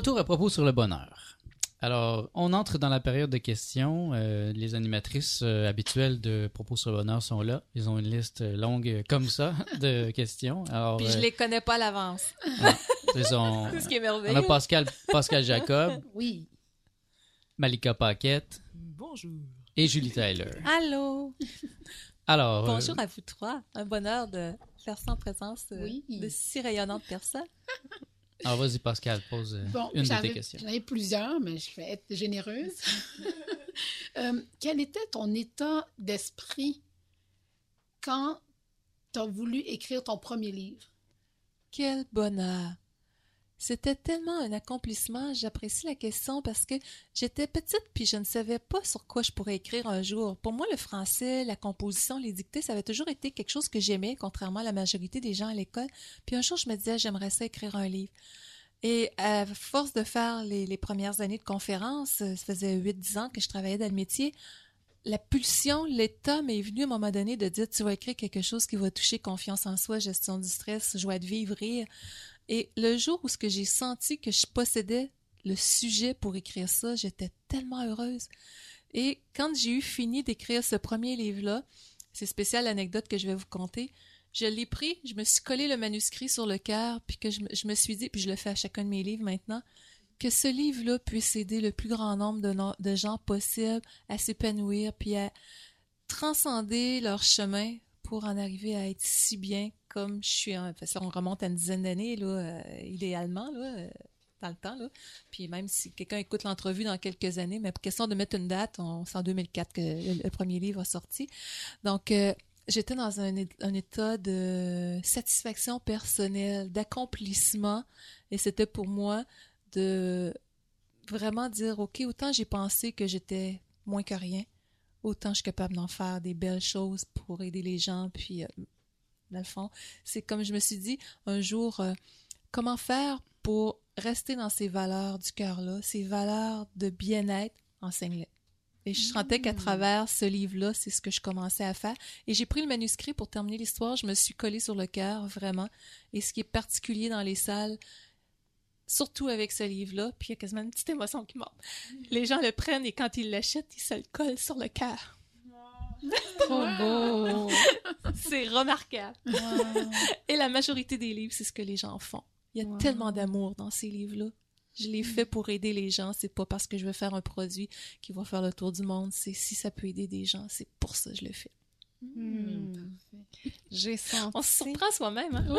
Retour à propos sur le bonheur. Alors, on entre dans la période de questions. Euh, les animatrices euh, habituelles de Propos sur le bonheur sont là. Ils ont une liste longue euh, comme ça de questions. Alors, Puis je euh, les connais pas à l'avance. c'est ce qui est on merveilleux. a Pascal, Pascal Jacob, Oui. Malika Paquette Bonjour. et Julie Tyler. Allô. Alors, euh, Bonjour à vous trois. Un bonheur de faire ça en présence Oui. de si rayonnantes personnes. Alors vas-y Pascal, pose euh, Bon, une de tes questions. j'en ai plusieurs, mais je vais être généreuse. Euh, quel était ton état d'esprit quand tu as voulu écrire ton premier livre? Quel bonheur. C'était tellement un accomplissement. J'apprécie la question parce que j'étais petite puis je ne savais pas sur quoi je pourrais écrire un jour. Pour moi, le français, la composition, les dictées, ça avait toujours été quelque chose que j'aimais, contrairement à la majorité des gens à l'école. Puis un jour, je me disais, j'aimerais ça écrire un livre. Et à force de faire les, premières années de conférence, euh, ça faisait 8-10 ans que je travaillais dans le métier, la pulsion, l'état m'est venu à un moment donné de dire tu vas écrire quelque chose qui va toucher confiance en soi, gestion du stress, joie de vivre, rire. Et le jour où ce que j'ai senti que je possédais le sujet pour écrire ça, j'étais tellement heureuse. Et quand j'ai eu fini d'écrire ce premier livre-là, c'est spécial l'anecdote que je vais vous conter. Je l'ai pris, je me suis collé le manuscrit sur le cœur, puis que je, me- suis dit, puis je le fais à chacun de mes livres maintenant, que ce livre-là puisse aider le plus grand nombre de, de gens possible à s'épanouir, puis à transcender leur chemin pour en arriver à être si bien comme je suis. En... fait, ça, on remonte à une dizaine d'années, là, euh, idéalement, là, euh, dans le temps. Là. Puis même si quelqu'un écoute l'entrevue dans quelques années, mais question de mettre une date, on- c'est en 2004 que le, premier livre a sorti. Donc, euh, j'étais dans un, un état de satisfaction personnelle, d'accomplissement, et c'était pour moi de vraiment dire, OK, autant j'ai pensé que j'étais moins que rien, autant je suis capable d'en faire des belles choses pour aider les gens. Puis, dans le fond, c'est comme je me suis dit un jour, euh, comment faire pour rester dans ces valeurs du cœur-là, ces valeurs de bien-être, enseigne-les. Et je sentais qu'à travers ce livre-là, c'est ce que je commençais à faire. Et j'ai pris le manuscrit pour terminer l'histoire. Je me suis collée sur le cœur, vraiment. Et ce qui est particulier dans les salles, surtout avec ce livre-là, puis il y a quasiment une petite émotion qui monte. Les gens le prennent et quand ils l'achètent, ils se le collent sur le cœur. Trop beau. C'est remarquable. Et la majorité des livres, c'est ce que les gens font. Il y a Wow. tellement d'amour dans ces livres-là. Je les fais pour aider les gens. C'est pas parce que je veux faire un produit qui va faire le tour du monde. C'est si ça peut aider des gens, c'est pour ça que je le fais. Hmm. J'ai senti. On se surprend soi-même. Hein?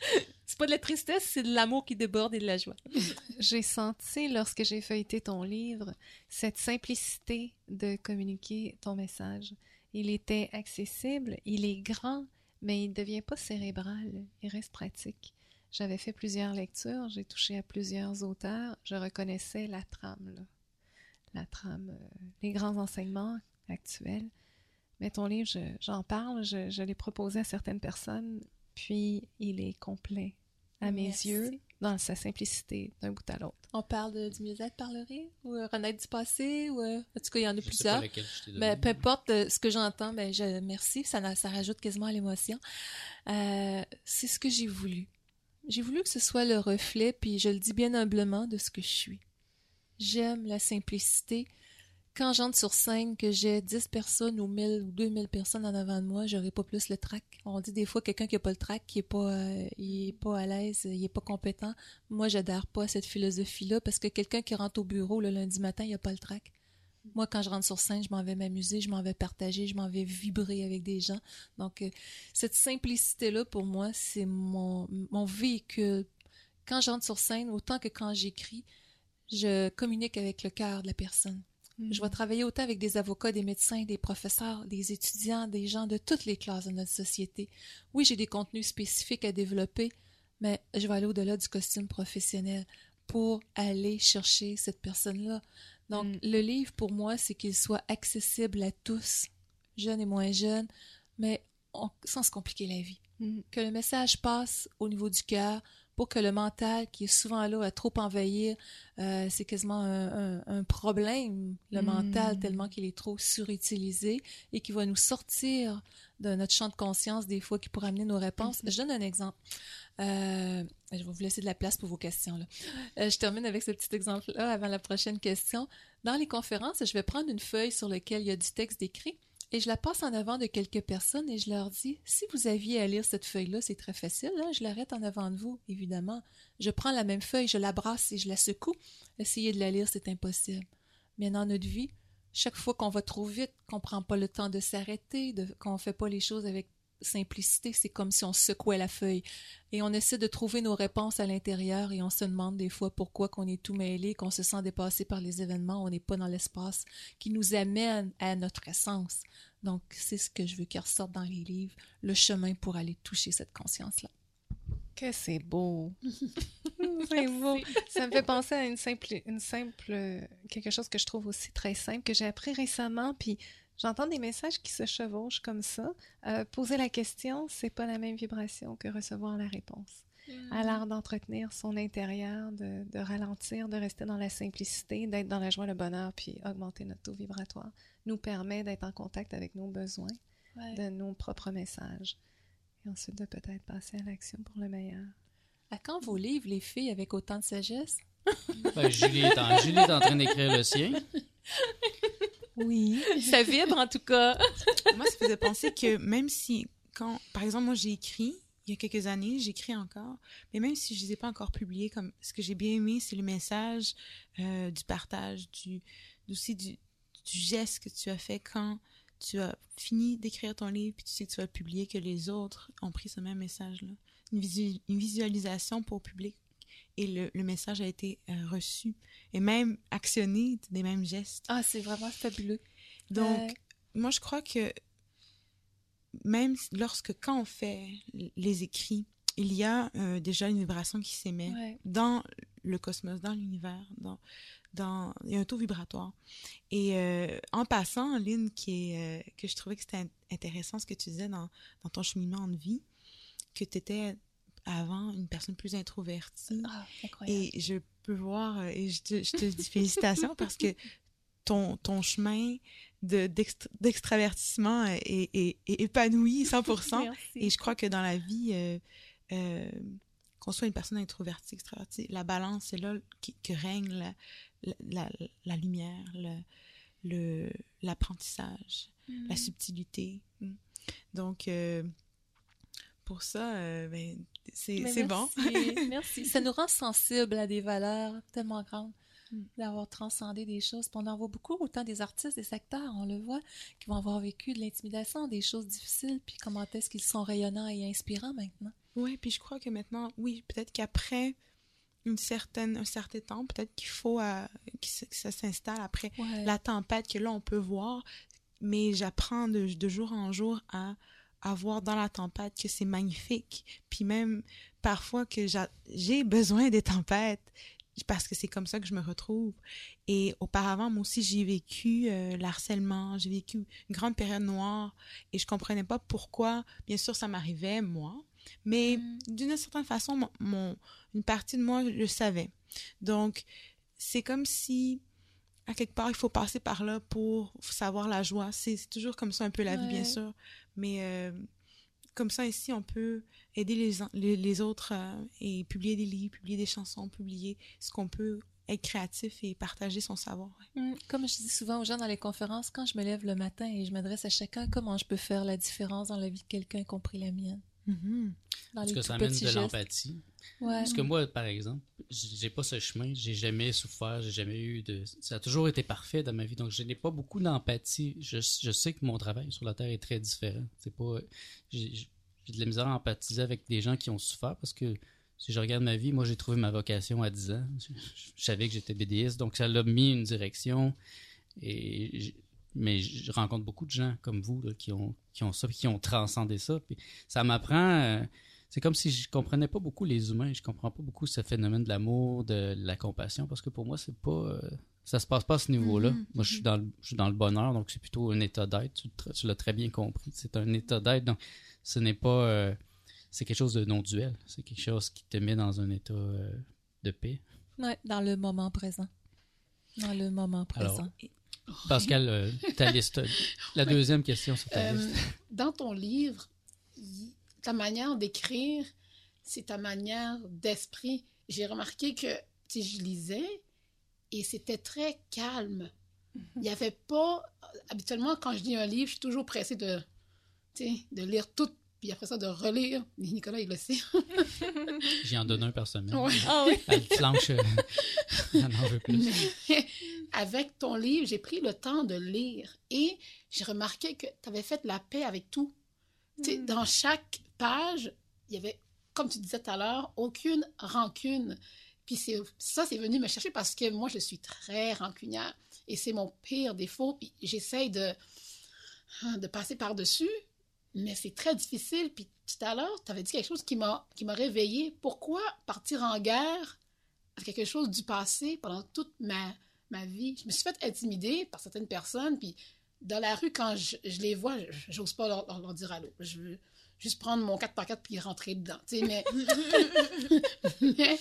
c'est de la tristesse, c'est de l'amour qui déborde et de la joie. J'ai senti lorsque j'ai feuilleté ton livre cette simplicité de communiquer ton message. Il était accessible, il est grand, mais il ne devient pas cérébral, il reste pratique. J'avais fait plusieurs lectures, j'ai touché à plusieurs auteurs, je reconnaissais la trame, la trame, euh, les grands enseignements actuels. Mais ton livre, je- j'en parle, je, je l'ai proposé à certaines personnes, puis il est complet à mes Merci. yeux dans sa simplicité d'un bout à l'autre. On parle de- du mieux-être par le rire ou euh, renaître du passé ou euh, en tout cas il y en a Je sais pas plusieurs. Ben, peu importe euh, ce que j'entends, ben, je, merci, ça, na- ça rajoute quasiment à l'émotion. Euh, c'est ce que j'ai voulu. J'ai voulu que ce soit le reflet, puis je le dis bien humblement, de ce que je suis. J'aime la simplicité quand j'entre sur scène, que j'ai 10 personnes ou 1000 ou 2000 personnes en avant de moi, j'aurai pas plus le trac. On dit des fois quelqu'un qui a pas le trac, qui euh, est pas à l'aise, il est pas compétent. Moi, j'adhère pas à cette philosophie-là parce que quelqu'un qui rentre au bureau le lundi matin, il a pas le trac. Moi, quand je rentre sur scène, je m'en vais m'amuser, je m'en vais partager, je m'en vais vibrer avec des gens. Donc, euh, cette simplicité-là, pour moi, c'est mon, mon véhicule. Quand j'entre sur scène, autant que quand j'écris, je communique avec le cœur de la personne. Je vais travailler autant avec des avocats, des médecins, des professeurs, des étudiants, des gens de toutes les classes de notre société. Oui, j'ai des contenus spécifiques à développer, mais je vais aller au-delà du costume professionnel pour aller chercher cette personne-là. Donc, Mm. le livre, pour moi, c'est qu'il soit accessible à tous, jeunes et moins jeunes, mais on- sans se compliquer la vie. Mm. Que le message passe au niveau du cœur pour que le mental, qui est souvent là à trop envahir, euh, c'est quasiment un, un- un problème, le Mm. mental, tellement qu'il est trop surutilisé et qui va nous sortir de notre champ de conscience des fois qui pourrait amener nos réponses. Je donne un exemple. Euh, je vais vous laisser de la place pour vos questions. Là. Euh, je termine avec ce petit exemple-là avant la prochaine question. Dans les conférences, je vais prendre une feuille sur laquelle il y a du texte écrit et je la passe en avant de quelques personnes et je leur dis si vous aviez à lire cette feuille-là, c'est très facile, hein, je l'arrête en avant de vous, évidemment. Je prends la même feuille, je la brasse et je la secoue. Essayez de la lire, c'est impossible. Mais dans notre vie, chaque fois qu'on va trop vite, qu'on prend pas le temps de s'arrêter, de, qu'on fait pas les choses avec simplicité, c'est comme si on secouait la feuille. Et on essaie de trouver nos réponses à l'intérieur et on se demande des fois pourquoi qu'on est tout mêlé, qu'on se sent dépassé par les événements, on n'est pas dans l'espace qui nous amène à notre essence. Donc, c'est ce que je veux qu'il ressorte dans les livres, le chemin pour aller toucher cette conscience-là. Que c'est beau. c'est beau. Ça me fait penser à une simple, une simple, quelque chose que je trouve aussi très simple, que j'ai appris récemment, puis j'entends des messages qui se chevauchent comme ça. Euh, poser la question, c'est pas la même vibration que recevoir la réponse. À l'art d'entretenir son intérieur, de, de ralentir, de rester dans la simplicité, d'être dans la joie, le bonheur, puis augmenter notre taux vibratoire, nous permet d'être en contact avec nos besoins, de nos propres messages, et ensuite de peut-être passer à l'action pour le meilleur. À quand vos livres, les filles, avec autant de sagesse? Ben, Julie, est en, Julie est en train d'écrire le sien. Oui. Ça vibre, en tout cas. moi, ça faisait penser que même si, quand, par exemple, moi, j'ai écrit, il y a quelques années, j'écris encore, mais même si je ne les ai pas encore publiés, comme ce que j'ai bien aimé, c'est le message euh, du partage, du, aussi du, du geste que tu as fait quand tu as fini d'écrire ton livre, puis tu sais que tu vas le publier, que les autres ont pris ce même message-là. Une, visu- une visualisation pour le public. Et le, le message a été euh, reçu et même actionné des mêmes gestes. Ah, c'est vraiment fabuleux. Donc, Euh, moi, je crois que même lorsque, quand on fait les écrits, il y a euh, déjà une vibration qui s'émet ouais. dans le cosmos, dans l'univers, dans, dans, il y a un taux vibratoire. Et euh, en passant, Lynn, qui est, euh, que je trouvais que c'était in- intéressant ce que tu disais dans, dans ton cheminement de vie, que tu étais avant une personne plus introvertie. Ah. Et je peux voir, euh, et je te, je te dis félicitations parce que ton, ton chemin de, d'extra- d'extravertissement est, est- est épanoui 100%. Merci. Et je crois que dans la vie, euh, euh, qu'on soit une personne introvertie, extravertie, la balance, c'est là qui- que règne la, la, la- la lumière, le, le, l'apprentissage, la subtilité. Mm. Donc, euh, pour ça, ben, c'est, bon. merci. Ça nous rend sensibles à des valeurs tellement grandes Mm. d'avoir transcendé des choses. Puis on en voit beaucoup, autant des artistes, des acteurs, on le voit, qui vont avoir vécu de l'intimidation, des choses difficiles, puis comment est-ce qu'ils sont rayonnants et inspirants maintenant. Oui, puis je crois que maintenant, oui, peut-être qu'après une certaine, un certain temps, peut-être qu'il faut euh, que ça- que ça s'installe après Ouais. la tempête que là on peut voir, mais j'apprends de, de jour en jour à, à voir dans la tempête que c'est magnifique, puis même parfois que j'a- j'ai besoin des tempêtes parce que c'est comme ça que je me retrouve. Et auparavant, moi aussi, j'ai vécu euh, l'harcèlement, j'ai vécu une grande période noire et je comprenais pas pourquoi. Bien sûr, ça m'arrivait, moi, mais Mm. d'une certaine façon, mon, mon- une partie de moi le savait. Donc, c'est comme si, à quelque part, il faut passer par là pour savoir la joie. C'est toujours comme ça un peu la vie, bien sûr. Mais euh, comme ça, ici, on peut aider les, les, les autres euh, et publier des livres, publier des chansons, publier ce qu'on peut être créatif et partager son savoir. ouais. Mm, Comme je dis souvent aux gens dans les conférences, quand je me lève le matin et je m'adresse à chacun, comment je peux faire la différence dans la vie de quelqu'un, y compris la mienne? Dans Parce les que tout ça amène petits de gestes. l'empathie? Ouais. Parce que moi, par exemple, j'ai pas ce chemin, j'ai jamais souffert, j'ai jamais eu de. Ça a toujours été parfait dans ma vie, donc je n'ai pas beaucoup d'empathie. Je, je sais que mon travail sur la Terre est très différent. C'est pas. J'ai de la misère à empathiser avec des gens qui ont souffert parce que si je regarde ma vie, moi j'ai trouvé ma vocation à 10 ans. Je, savais que j'étais BDiste, donc ça l'a mis une direction. Et mais je rencontre beaucoup de gens comme vous là, qui ont qui ont ça, qui ont transcendé ça. Ça m'apprend. euh, c'est comme si je comprenais pas beaucoup les humains. Je comprends pas beaucoup ce phénomène de l'amour, de la compassion, parce que pour moi c'est pas. euh, ça se passe pas à ce niveau-là. Mhm, Moi, je suis dans le, je suis dans le bonheur, donc c'est plutôt un état d'être. Tu, l'as très bien compris. C'est un état d'être, donc ce n'est pas. euh, c'est quelque chose de non duel. C'est quelque chose qui te met dans un état euh, de paix. Ouais, dans le moment présent. Dans le moment Alors, présent. Pascal, euh, ta liste. La deuxième question sur ta Euh, liste. dans ton livre, ta manière d'écrire, c'est ta manière d'esprit. J'ai remarqué que je lisais et c'était très calme. Il n'y avait pas. Habituellement, quand je lis un livre, je suis toujours pressée de, tu sais, de lire tout, puis après ça, de relire. Nicolas, il le sait. J'y en donne un par semaine. Ouais. Ah oui? Elle flanche. euh, Elle en veut plus. Mais avec ton livre, j'ai pris le temps de lire et j'ai remarqué que tu avais fait la paix avec tout. Tu sais, Dans chaque il y avait, comme tu disais tout à l'heure, aucune rancune. Puis ça, c'est venu me chercher parce que moi, je suis très rancunière et c'est mon pire défaut. Puis j'essaye de, de passer par-dessus, mais c'est très difficile. Puis tout à l'heure, tu avais dit quelque chose qui m'a, réveillée. Pourquoi partir en guerre avec quelque chose du passé pendant toute ma, ma vie? Je me suis fait intimider par certaines personnes, puis dans la rue, quand je, les vois, j'ose pas leur, leur- leur dire allô. Je juste prendre mon 4x4 puis rentrer dedans. Mais, mais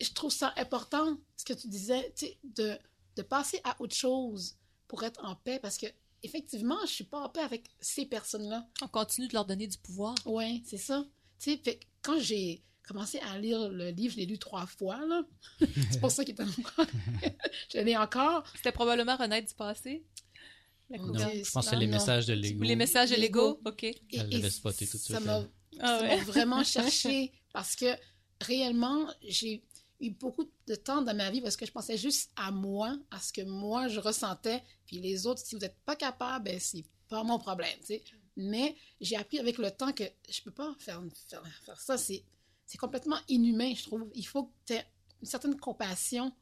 je trouve ça important, ce que tu disais, de, de passer à autre chose pour être en paix, parce que effectivement, je suis pas en paix avec ces personnes-là. On continue de leur donner du pouvoir. Oui, c'est ça. Tu sais, fait que quand j'ai commencé à lire le livre, je l'ai lu trois fois, là. c'est pour ça qu'il est encore... je l'ai encore. C'était probablement renaître du passé. La Non, couverture. Je pense que c'est les non. messages de l'ego. Les messages de l'ego, OK. Et- Elle l'avait spoté tout de ça suite, m'a. Ah ça ouais. m'a vraiment cherché parce que réellement, j'ai eu beaucoup de temps dans ma vie parce que je pensais juste à moi, à ce que moi je ressentais, puis les autres, si vous n'êtes pas capable, ben c'est pas mon problème, tu sais. Mais j'ai appris avec le temps que je peux pas faire, faire, faire ça, c'est c'est complètement inhumain, je trouve. Il faut que tu aies une certaine compassion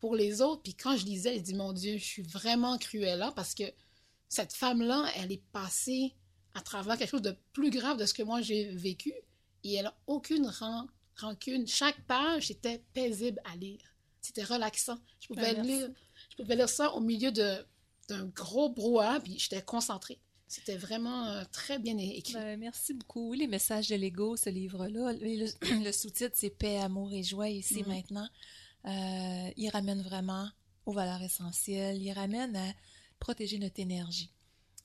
pour les autres. Puis quand je lisais, je dis, mon Dieu, je suis vraiment cruelle là parce que cette femme-là, elle est passée à travers quelque chose de plus grave de ce que moi j'ai vécu et elle n'a aucune ran- rancune. Chaque page, c'était paisible à lire. C'était relaxant. Je pouvais, Ben, lire, je pouvais lire ça au milieu d'un gros brouhaha, puis j'étais concentrée. C'était vraiment euh, très bien écrit. Ben, merci beaucoup. Oui, les messages de l'ego, ce livre-là. Le, le sous-titre, c'est Paix, amour et joie ici Mhm. maintenant. Euh, il ramène vraiment aux valeurs essentielles. Il ramène à protéger notre énergie.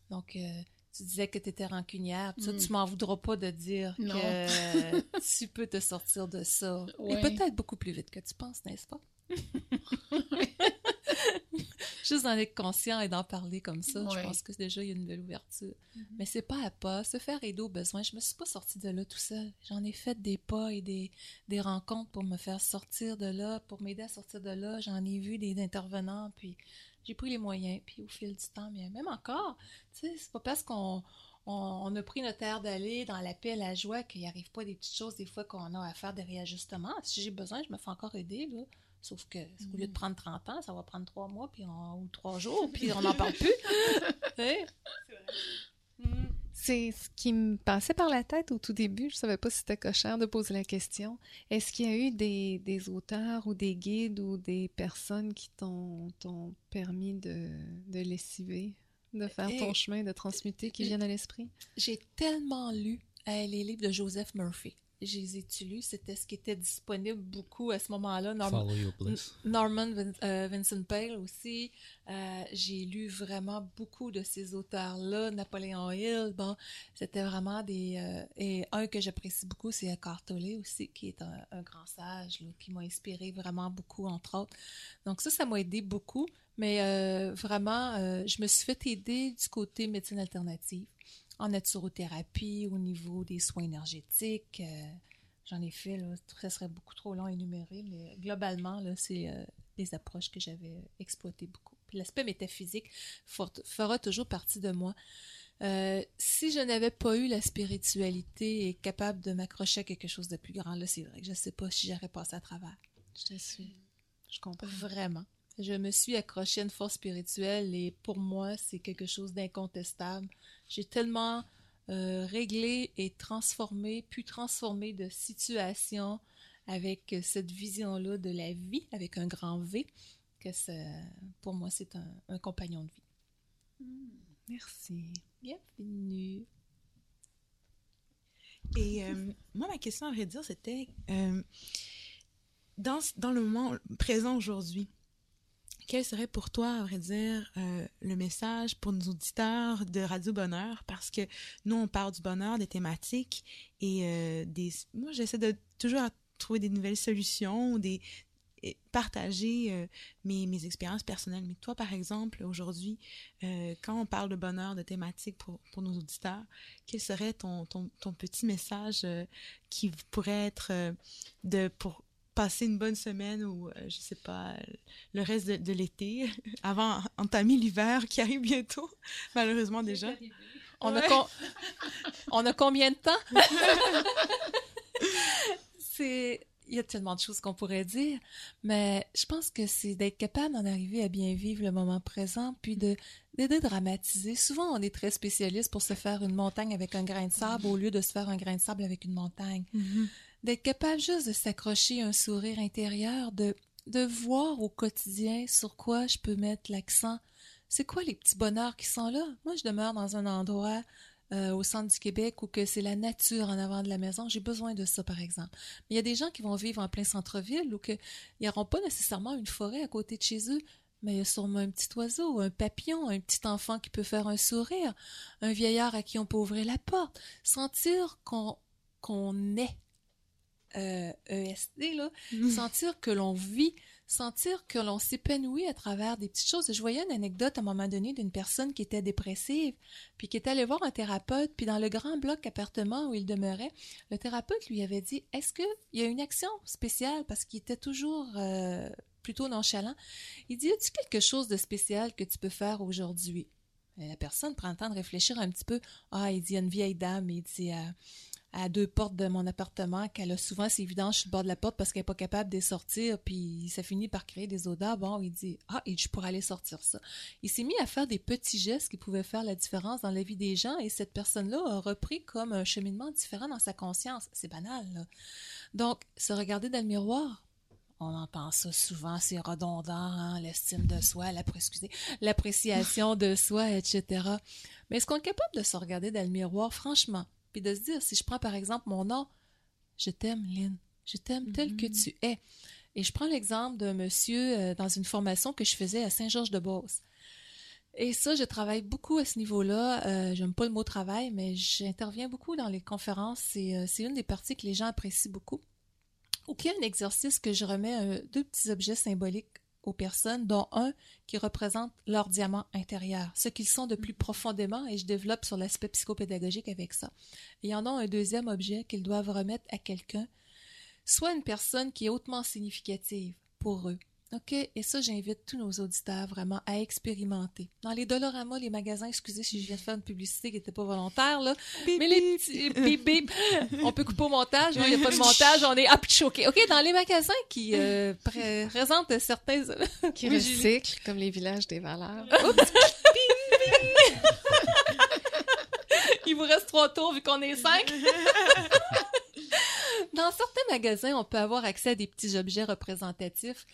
Donc, euh, tu disais que tu étais rancunière. Ça, Mhm. Tu m'en voudras pas de dire Non. que tu peux te sortir de ça. Et peut-être beaucoup plus vite que tu penses, n'est-ce pas? Juste d'en être conscient et d'en parler comme ça, je pense que déjà il y a une belle ouverture. Mais c'est pas à pas, se faire aider aux besoins. Je me suis pas sortie de là tout seul. J'en ai fait des pas et des, des rencontres pour me faire sortir de là, pour m'aider à sortir de là. J'en ai vu des intervenants, puis j'ai pris les moyens. Puis au fil du temps, mais même encore, tu sais, c'est pas parce qu'on on, on a pris notre air d'aller dans la paix, la joie, qu'il n'y arrive pas des petites choses des fois qu'on a à faire des réajustements. Si j'ai besoin, je me fais encore aider, là. Sauf que au lieu de prendre 30 ans, ça va prendre 3 mois puis on- ou 3 jours, puis on n'en parle plus. Hein? Mm. C'est ce qui me passait par la tête au tout début. Je savais pas si c'était cochère de poser la question. Est-ce qu'il y a eu des, des auteurs ou des guides ou des personnes qui t'ont permis de, de lessiver, de faire ton chemin, de transmuter, qui viennent à l'esprit? J'ai tellement lu euh, les livres de Joseph Murphy. Je les lus. C'était ce qui était disponible beaucoup à ce moment-là. Norman Vin- euh, Vincent Pale aussi. Euh, j'ai lu vraiment beaucoup de ces auteurs-là. Napoléon Hill, bon, c'était vraiment des... euh, et un que j'apprécie beaucoup, c'est Eckhart Tolle aussi, qui est un, un grand sage, là, qui m'a inspiré vraiment beaucoup, entre autres. Donc ça, ça m'a aidé beaucoup. Mais vraiment, je me suis fait aider du côté médecine alternative, en naturothérapie, au niveau des soins énergétiques. euh, J'en ai fait, là, ça serait beaucoup trop long à énumérer, mais globalement, c'est euh, des approches que j'avais exploitées beaucoup. L'aspect métaphysique for- fera toujours partie de moi. Euh, si je n'avais pas eu la spiritualité et capable de m'accrocher à quelque chose de plus grand, là, c'est vrai que je ne sais pas si j'aurais passé à travers. Je te suis. Je comprends. Vraiment. Je me suis accrochée à une force spirituelle et pour moi, c'est quelque chose d'incontestable. J'ai tellement euh, réglé et transformé, pu transformer de situations avec euh, cette vision-là de la vie, avec un grand V, que ça, pour moi, c'est un, un compagnon de vie. Merci. Bienvenue. Et euh, moi, ma question, à vrai dire, c'était euh, dans, dans le moment présent aujourd'hui, quel serait pour toi, à vrai dire, euh, le message pour nos auditeurs de Radio Bonheur? Parce que nous, on parle du bonheur, des thématiques et euh, des. Moi, j'essaie de toujours trouver des nouvelles solutions, des partager euh, mes, mes expériences personnelles. Mais toi, par exemple, aujourd'hui, quand on parle de bonheur, de thématiques pour, pour nos auditeurs, quel serait ton, ton, ton petit message qui pourrait être de pour passer une bonne semaine ou, euh, je sais pas, le reste de, de l'été, avant entamer l'hiver qui arrive bientôt, malheureusement déjà. On, a on a combien de temps? c'est. Il y a tellement de choses qu'on pourrait dire, mais je pense que c'est d'être capable d'en arriver à bien vivre le moment présent, puis de, de dédramatiser. Souvent, on est très spécialiste pour se faire une montagne avec un grain de sable au lieu de se faire un grain de sable avec une montagne. D'être capable juste de s'accrocher un sourire intérieur, de, de voir au quotidien sur quoi je peux mettre l'accent. C'est quoi les petits bonheurs qui sont là? Moi, je demeure dans un endroit euh, au centre du Québec où que c'est la nature en avant de la maison. J'ai besoin de ça, par exemple. Mais il y a des gens qui vont vivre en plein centre-ville où que, ils n'auront pas nécessairement une forêt à côté de chez eux. Mais il y a sûrement un petit oiseau, un papillon, un petit enfant qui peut faire un sourire, un vieillard à qui on peut ouvrir la porte. Sentir qu'on est euh, ESD, là, sentir que l'on vit, sentir que l'on s'épanouit à travers des petites choses. Je voyais une anecdote à un moment donné d'une personne qui était dépressive, puis qui est allée voir un thérapeute, puis dans le grand bloc appartement où il demeurait, le thérapeute lui avait dit Est-ce qu'il y a une action spéciale parce qu'il était toujours euh, plutôt nonchalant. Il dit As-tu quelque chose de spécial que tu peux faire aujourd'hui Et La personne prend le temps de réfléchir un petit peu. Ah, il dit Il y a une vieille dame, il dit euh, à deux portes de mon appartement qu'elle a souvent ses vidanges sur le bord de la porte parce qu'elle n'est pas capable de sortir, puis ça finit par créer des odeurs. Bon, il dit Ah, et je pourrais aller sortir ça. Il s'est mis à faire des petits gestes qui pouvaient faire la différence dans la vie des gens et cette personne-là a repris comme un cheminement différent dans sa conscience. C'est banal, là. Donc, se regarder dans le miroir, on entend ça souvent, c'est redondant, hein, l'estime de soi, l'appréciation de soi, etc. Mais est-ce qu'on est capable de se regarder dans le miroir, franchement, puis de se dire, si je prends par exemple mon nom, je t'aime, Lynn, je t'aime tel que tu es. Et je prends l'exemple d'un monsieur euh, dans une formation que je faisais à Saint-Georges-de-Beauce. Et ça, je travaille beaucoup à ce niveau-là. Euh, J'aime pas le mot travail, mais j'interviens beaucoup dans les conférences. C'est euh, c'est une des parties que les gens apprécient beaucoup. Ou qu'il y a un exercice que je remets euh, deux petits objets symboliques aux personnes, dont un qui représente leur diamant intérieur, ce qu'ils sont de plus profondément, et je développe sur l'aspect psychopédagogique avec ça. Et il y en a un deuxième objet qu'ils doivent remettre à quelqu'un, soit une personne qui est hautement significative pour eux. OK? Et ça, j'invite tous nos auditeurs vraiment à expérimenter. Dans les Dolorama, les magasins, excusez si je viens de faire une publicité qui n'était pas volontaire, là, Bip, mais les petits bip bip, on peut couper au montage, non, il n'y a pas de montage, on est choqué. OK, dans les magasins qui euh, pré- présentent certains Qui Oui, Julie. recycle comme les villages des valeurs. Il vous reste trois tours vu qu'on est cinq. Dans certains magasins, on peut avoir accès à des petits objets représentatifs.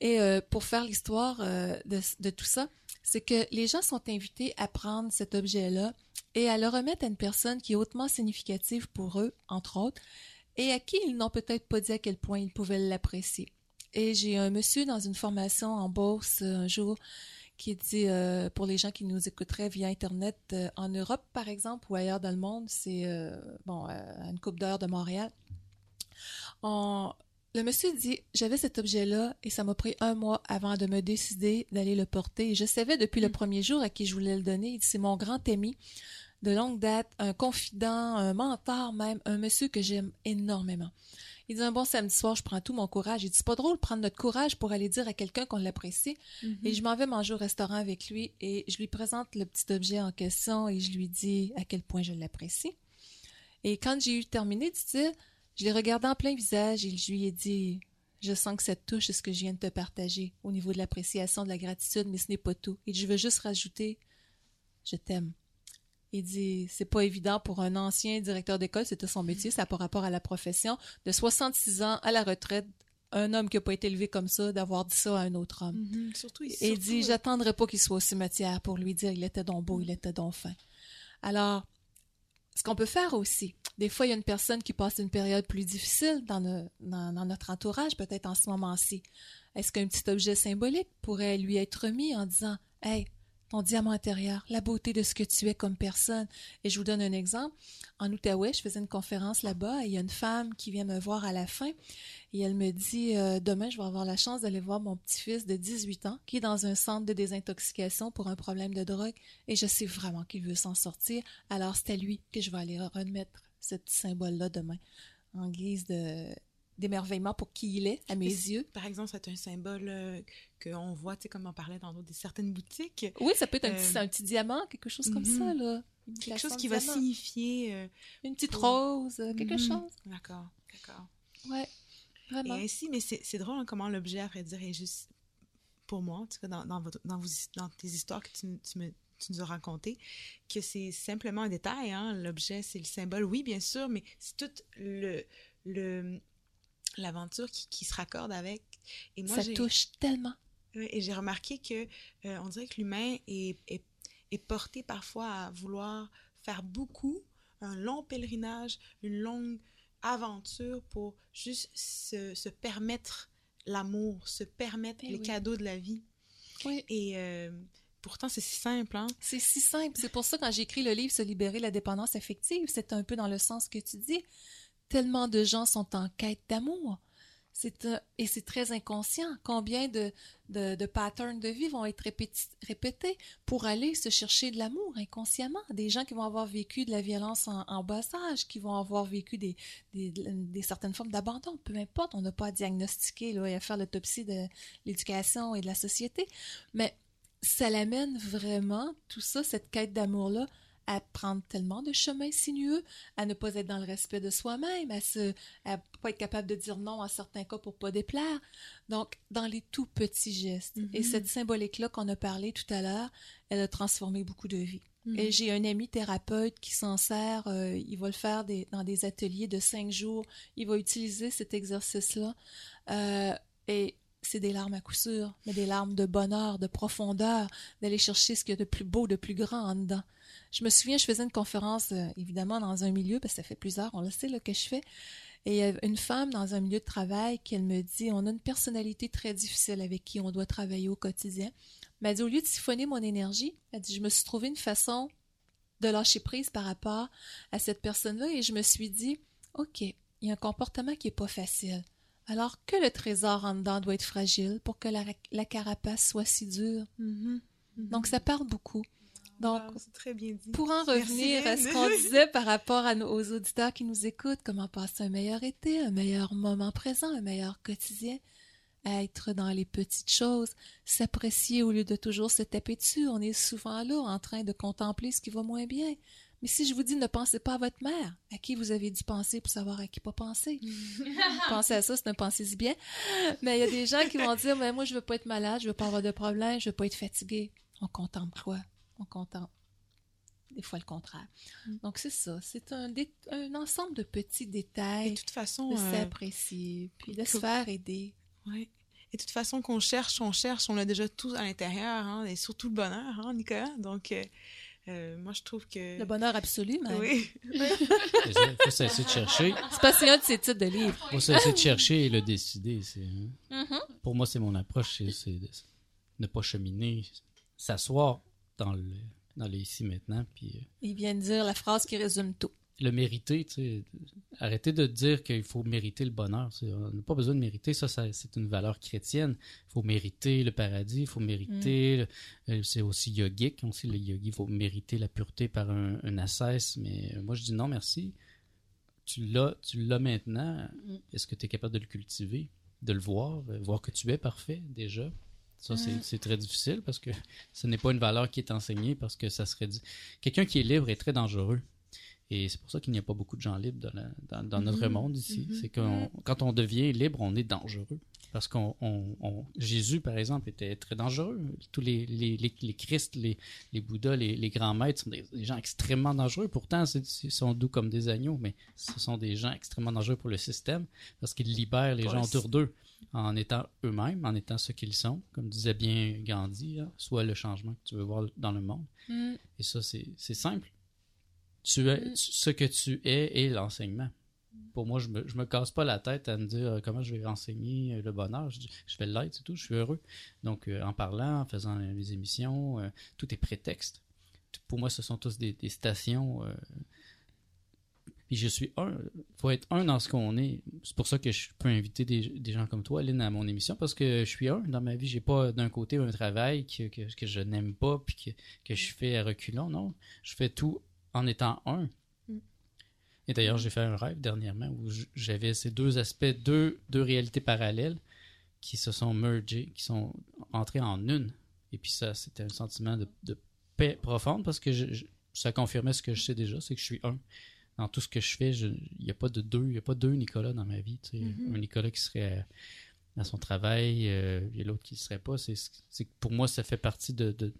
Et euh, pour faire l'histoire euh, de, tout ça, c'est que les gens sont invités à prendre cet objet-là et à le remettre à une personne qui est hautement significative pour eux, entre autres. et à qui ils n'ont peut-être pas dit à quel point ils pouvaient l'apprécier. Et j'ai un monsieur dans une formation en bourse euh, un jour qui dit pour les gens qui nous écouteraient via Internet en Europe, par exemple, ou ailleurs dans le monde, c'est bon, à une coupe d'heure de Montréal. On- le monsieur dit J'avais cet objet-là et ça m'a pris un mois avant de me décider d'aller le porter. Je savais depuis le premier jour à qui je voulais le donner. Il dit C'est mon grand ami de longue date, un confident, un mentor même, un monsieur que j'aime énormément. Il dit un bon samedi soir, je prends tout mon courage. Il dit c'est pas drôle prendre notre courage pour aller dire à quelqu'un qu'on l'apprécie. Et je m'en vais manger au restaurant avec lui et je lui présente le petit objet en question et je lui dis à quel point je l'apprécie. Et quand j'ai eu terminé de dire, je l'ai regardé en plein visage et je lui ai dit Je sens que ça te touche ce que je viens de te partager au niveau de l'appréciation, de la gratitude, mais ce n'est pas tout. Et je veux juste rajouter Je t'aime. Il dit c'est pas évident pour un ancien directeur d'école, c'était son métier, ça n'a pas rapport à la profession, de 66 ans à la retraite, un homme qui n'a pas été élevé comme ça, d'avoir dit ça à un autre homme. Mhm. Surtout, Et surtout, dit, j'attendrai pas qu'il soit au cimetière pour lui dire il était donc beau, il était donc fin. Alors, ce qu'on peut faire aussi, des fois, il y a une personne qui passe une période plus difficile dans, notre entourage, peut-être en ce moment-ci. Est-ce qu'un petit objet symbolique pourrait lui être remis en disant, hey, ton diamant intérieur, la beauté de ce que tu es comme personne. Et je vous donne un exemple. En Outaouais, je faisais une conférence là-bas et il y a une femme qui vient me voir à la fin et elle me dit euh, demain je vais avoir la chance d'aller voir mon petit-fils de 18 ans qui est dans un centre de désintoxication pour un problème de drogue et je sais vraiment qu'il veut s'en sortir. Alors c'est à lui que je vais aller remettre ce petit symbole-là demain en guise de d'émerveillement pour qui il est à mes yeux. Par exemple, c'est un symbole euh, qu'on voit, tu sais, comme on parlait dans d'autres- des certaines boutiques. Oui, ça peut être un, Euh, petit, un petit diamant, quelque chose comme mhm. ça là. Quelque chose qui va signifier... euh, une petite pour- rose, euh, quelque mhm. chose. D'accord, d'accord. Ouais. Vraiment. Et ainsi, mais c'est c'est drôle hein, comment l'objet, à vrai dire, est juste pour moi, en tout cas dans, dans, votre- dans, vos, dans tes histoires que tu, tu me, tu nous as racontées, que c'est simplement un détail. Hein? L'objet, c'est le symbole, oui, bien sûr, mais c'est tout le le l'aventure qui, qui se raccorde avec. Et moi, ça touche tellement. Et j'ai remarqué que euh, on dirait que l'humain est, est, est porté parfois à vouloir faire beaucoup, un long pèlerinage, une longue aventure pour juste se, se permettre l'amour, se permettre Eh les oui. cadeaux de la vie. Oui. Et euh, pourtant, c'est si simple, hein? C'est si simple. C'est pour ça, quand j'ai écrit le livre Se libérer de la dépendance affective, c'est un peu dans le sens que tu dis. Tellement de gens sont en quête d'amour. C'est un- et c'est très inconscient. Combien de, de, patterns de vie vont être répétés pour aller se chercher de l'amour inconsciemment? Des gens qui vont avoir vécu de la violence en, bas âge, qui vont avoir vécu des certaines formes d'abandon. Peu importe, on n'a pas à diagnostiquer là, et à faire l'autopsie de l'éducation et de la société. Mais ça l'amène vraiment, tout ça, cette quête d'amour-là, à prendre tellement de chemins sinueux, à ne pas être dans le respect de soi-même, à se, à pas être capable de dire non en certains cas pour pas déplaire. Donc, dans les tout petits gestes. Et Mhm. cette symbolique-là qu'on a parlé tout à l'heure, elle a transformé beaucoup de vies. Mhm. Et j'ai un ami thérapeute qui s'en sert, euh, il va le faire des- dans des ateliers de cinq jours. Il va utiliser cet exercice-là. Euh, et c'est des larmes à coup sûr, mais des larmes de bonheur, de profondeur, d'aller chercher ce qu'il y a de plus beau, de plus grand en dedans. Je me souviens, je faisais une conférence, euh, évidemment, dans un milieu, parce que ça fait plusieurs, on le sait, là, que je fais. Et il y a une femme dans un milieu de travail qui, elle me dit, on a une personnalité très difficile avec qui on doit travailler au quotidien. Mais elle dit, au lieu de siphonner mon énergie, elle dit, je me suis trouvé une façon de lâcher prise par rapport à cette personne-là et je me suis dit, OK, il y a un comportement qui est pas facile. Alors que le trésor en dedans doit être fragile pour que la, la carapace soit si dure? Mhm. Mhm. Donc, ça parle beaucoup. Donc, Wow, c'est très bien dit. pour en Merci, revenir à ce qu'on disait par rapport à nos, aux auditeurs qui nous écoutent, comment passer un meilleur été, un meilleur moment présent, un meilleur quotidien, être dans les petites choses, s'apprécier au lieu de toujours se taper dessus. On est souvent là en train de contempler ce qui va moins bien. Mais si je vous dis ne pensez pas à votre mère, à qui vous avez dû penser pour savoir à qui pas penser? Pensez à ça, c'est ne pensez-y bien. Mais il y a des gens qui vont dire, mais moi, je veux pas être malade, je veux pas avoir de problème, je veux pas être fatigué. On contemple quoi? On contemple des fois le contraire. Donc, c'est ça. C'est un, ensemble de petits Et détails de toute façon, de euh, s'apprécier, puis de se faire aider. Et de toute façon, qu'on cherche, on cherche, on l'a déjà tous à l'intérieur, hein, et surtout le bonheur, hein, Nicolas. Donc, euh, Euh, moi, je trouve que... Le bonheur absolu, mais Oui. Il faut cesser de chercher. c'est pas c'est un de ces titres de livres. Il faut cesser de chercher et le décider. c'est- Mhm. Pour moi, c'est mon approche. c'est- C'est de ne pas cheminer, s'asseoir dans le, dans le ici maintenant, puis euh, Il vient de dire la phrase qui résume tout. le mériter, tu sais. Arrêtez de dire qu'il faut mériter le bonheur. tu sais. On n'a pas besoin de mériter, ça, ça, c'est une valeur chrétienne. Il faut mériter le paradis, il faut mériter. le- euh, c'est aussi yogique, aussi le yogi, il faut mériter la pureté par un, un ascèse. Mais euh, moi, je dis non, merci. Tu l'as, tu l'as maintenant. Mm. Est-ce que tu es capable de le cultiver, de le voir, voir que tu es parfait déjà? Ça, c'est- très difficile parce que ce n'est pas une valeur qui est enseignée parce que ça serait dit. Quelqu'un qui est libre est très dangereux. Et c'est pour ça qu'il n'y a pas beaucoup de gens libres dans, la- dans- dans notre Mhm. monde ici. Mhm. C'est qu'on quand on devient libre, on est dangereux. Parce qu'on on- on- Jésus, par exemple, était très dangereux. Tous les, les, les, les Christ, les, les Bouddhas, les, les grands maîtres sont des, des gens extrêmement dangereux. Pourtant, c'est- ils sont doux comme des agneaux, mais ce sont des gens extrêmement dangereux pour le système parce qu'ils libèrent les gens autour d'eux en étant eux-mêmes, en étant ce qu'ils sont. Comme disait bien Gandhi, hein, soit le changement que tu veux voir dans le monde. Mm. Et ça, c'est c'est simple. Tu es, Mm. ce que tu es est l'enseignement. Pour moi, je me, je me casse pas la tête à me dire euh, comment je vais enseigner euh, le bonheur. Je, je vais l'être, c'est tout, je suis heureux. Donc, euh, en parlant, en faisant les émissions, tout est prétexte. Pour moi, ce sont tous des, stations. puis je suis un. faut être un dans ce qu'on est. C'est pour ça que je peux inviter des, des gens comme toi, Lynn, à mon émission, parce que je suis un dans ma vie. J'ai pas d'un côté un travail que, que, que je n'aime pas puis que, que je fais à reculons. Non, je fais tout en étant un. Et d'ailleurs, j'ai fait un rêve dernièrement où j'avais ces deux aspects, deux, deux réalités parallèles qui se sont mergées, qui sont entrées en une. Et puis ça, c'était un sentiment de, de paix profonde parce que je- je- ça confirmait ce que je sais déjà, c'est que je suis un. Dans tout ce que je fais, il n'y a pas de deux, il n'y a pas deux Nicolas dans ma vie. tu sais. Mhm. Un Nicolas qui serait à son travail euh, et l'autre qui ne serait pas. C'est pour moi, ça fait partie de, de-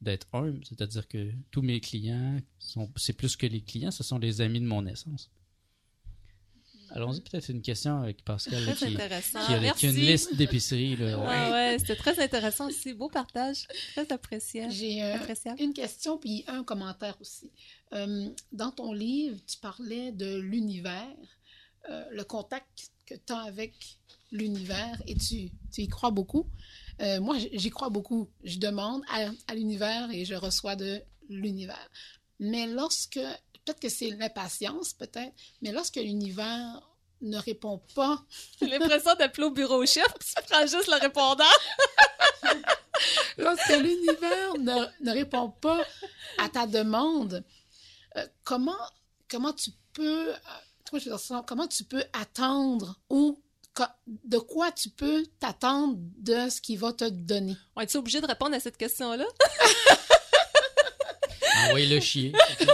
d'être un. C'est-à-dire que tous mes clients, sont c'est plus que les clients, ce sont les amis de mon essence. Allons-y, peut-être une question avec Pascal là, Très qui, intéressant. qui a, qui a une liste d'épiceries. là. Ah ouais, c'était très intéressant aussi. Beau partage. Très appréciable. J'ai euh, appréciable. une question puis un commentaire aussi. Euh, dans ton livre, tu parlais de l'univers, euh, le contact que tu as avec l'univers et tu, tu y crois beaucoup. Euh, moi, j'y crois beaucoup. Je demande à, à l'univers et je reçois de l'univers. Mais lorsque, peut-être que c'est l'impatience, peut-être, mais lorsque l'univers ne répond pas J'ai l'impression d'appeler au bureau chef, puis tu prends juste le répondant. Lorsque l'univers ne, ne répond pas à ta demande, euh, comment, comment tu peux, euh, comment, tu peux attendre ou de quoi tu peux t'attendre de ce qu'il va te donner? On est obligé de répondre à cette question-là? Envoyez-le chier.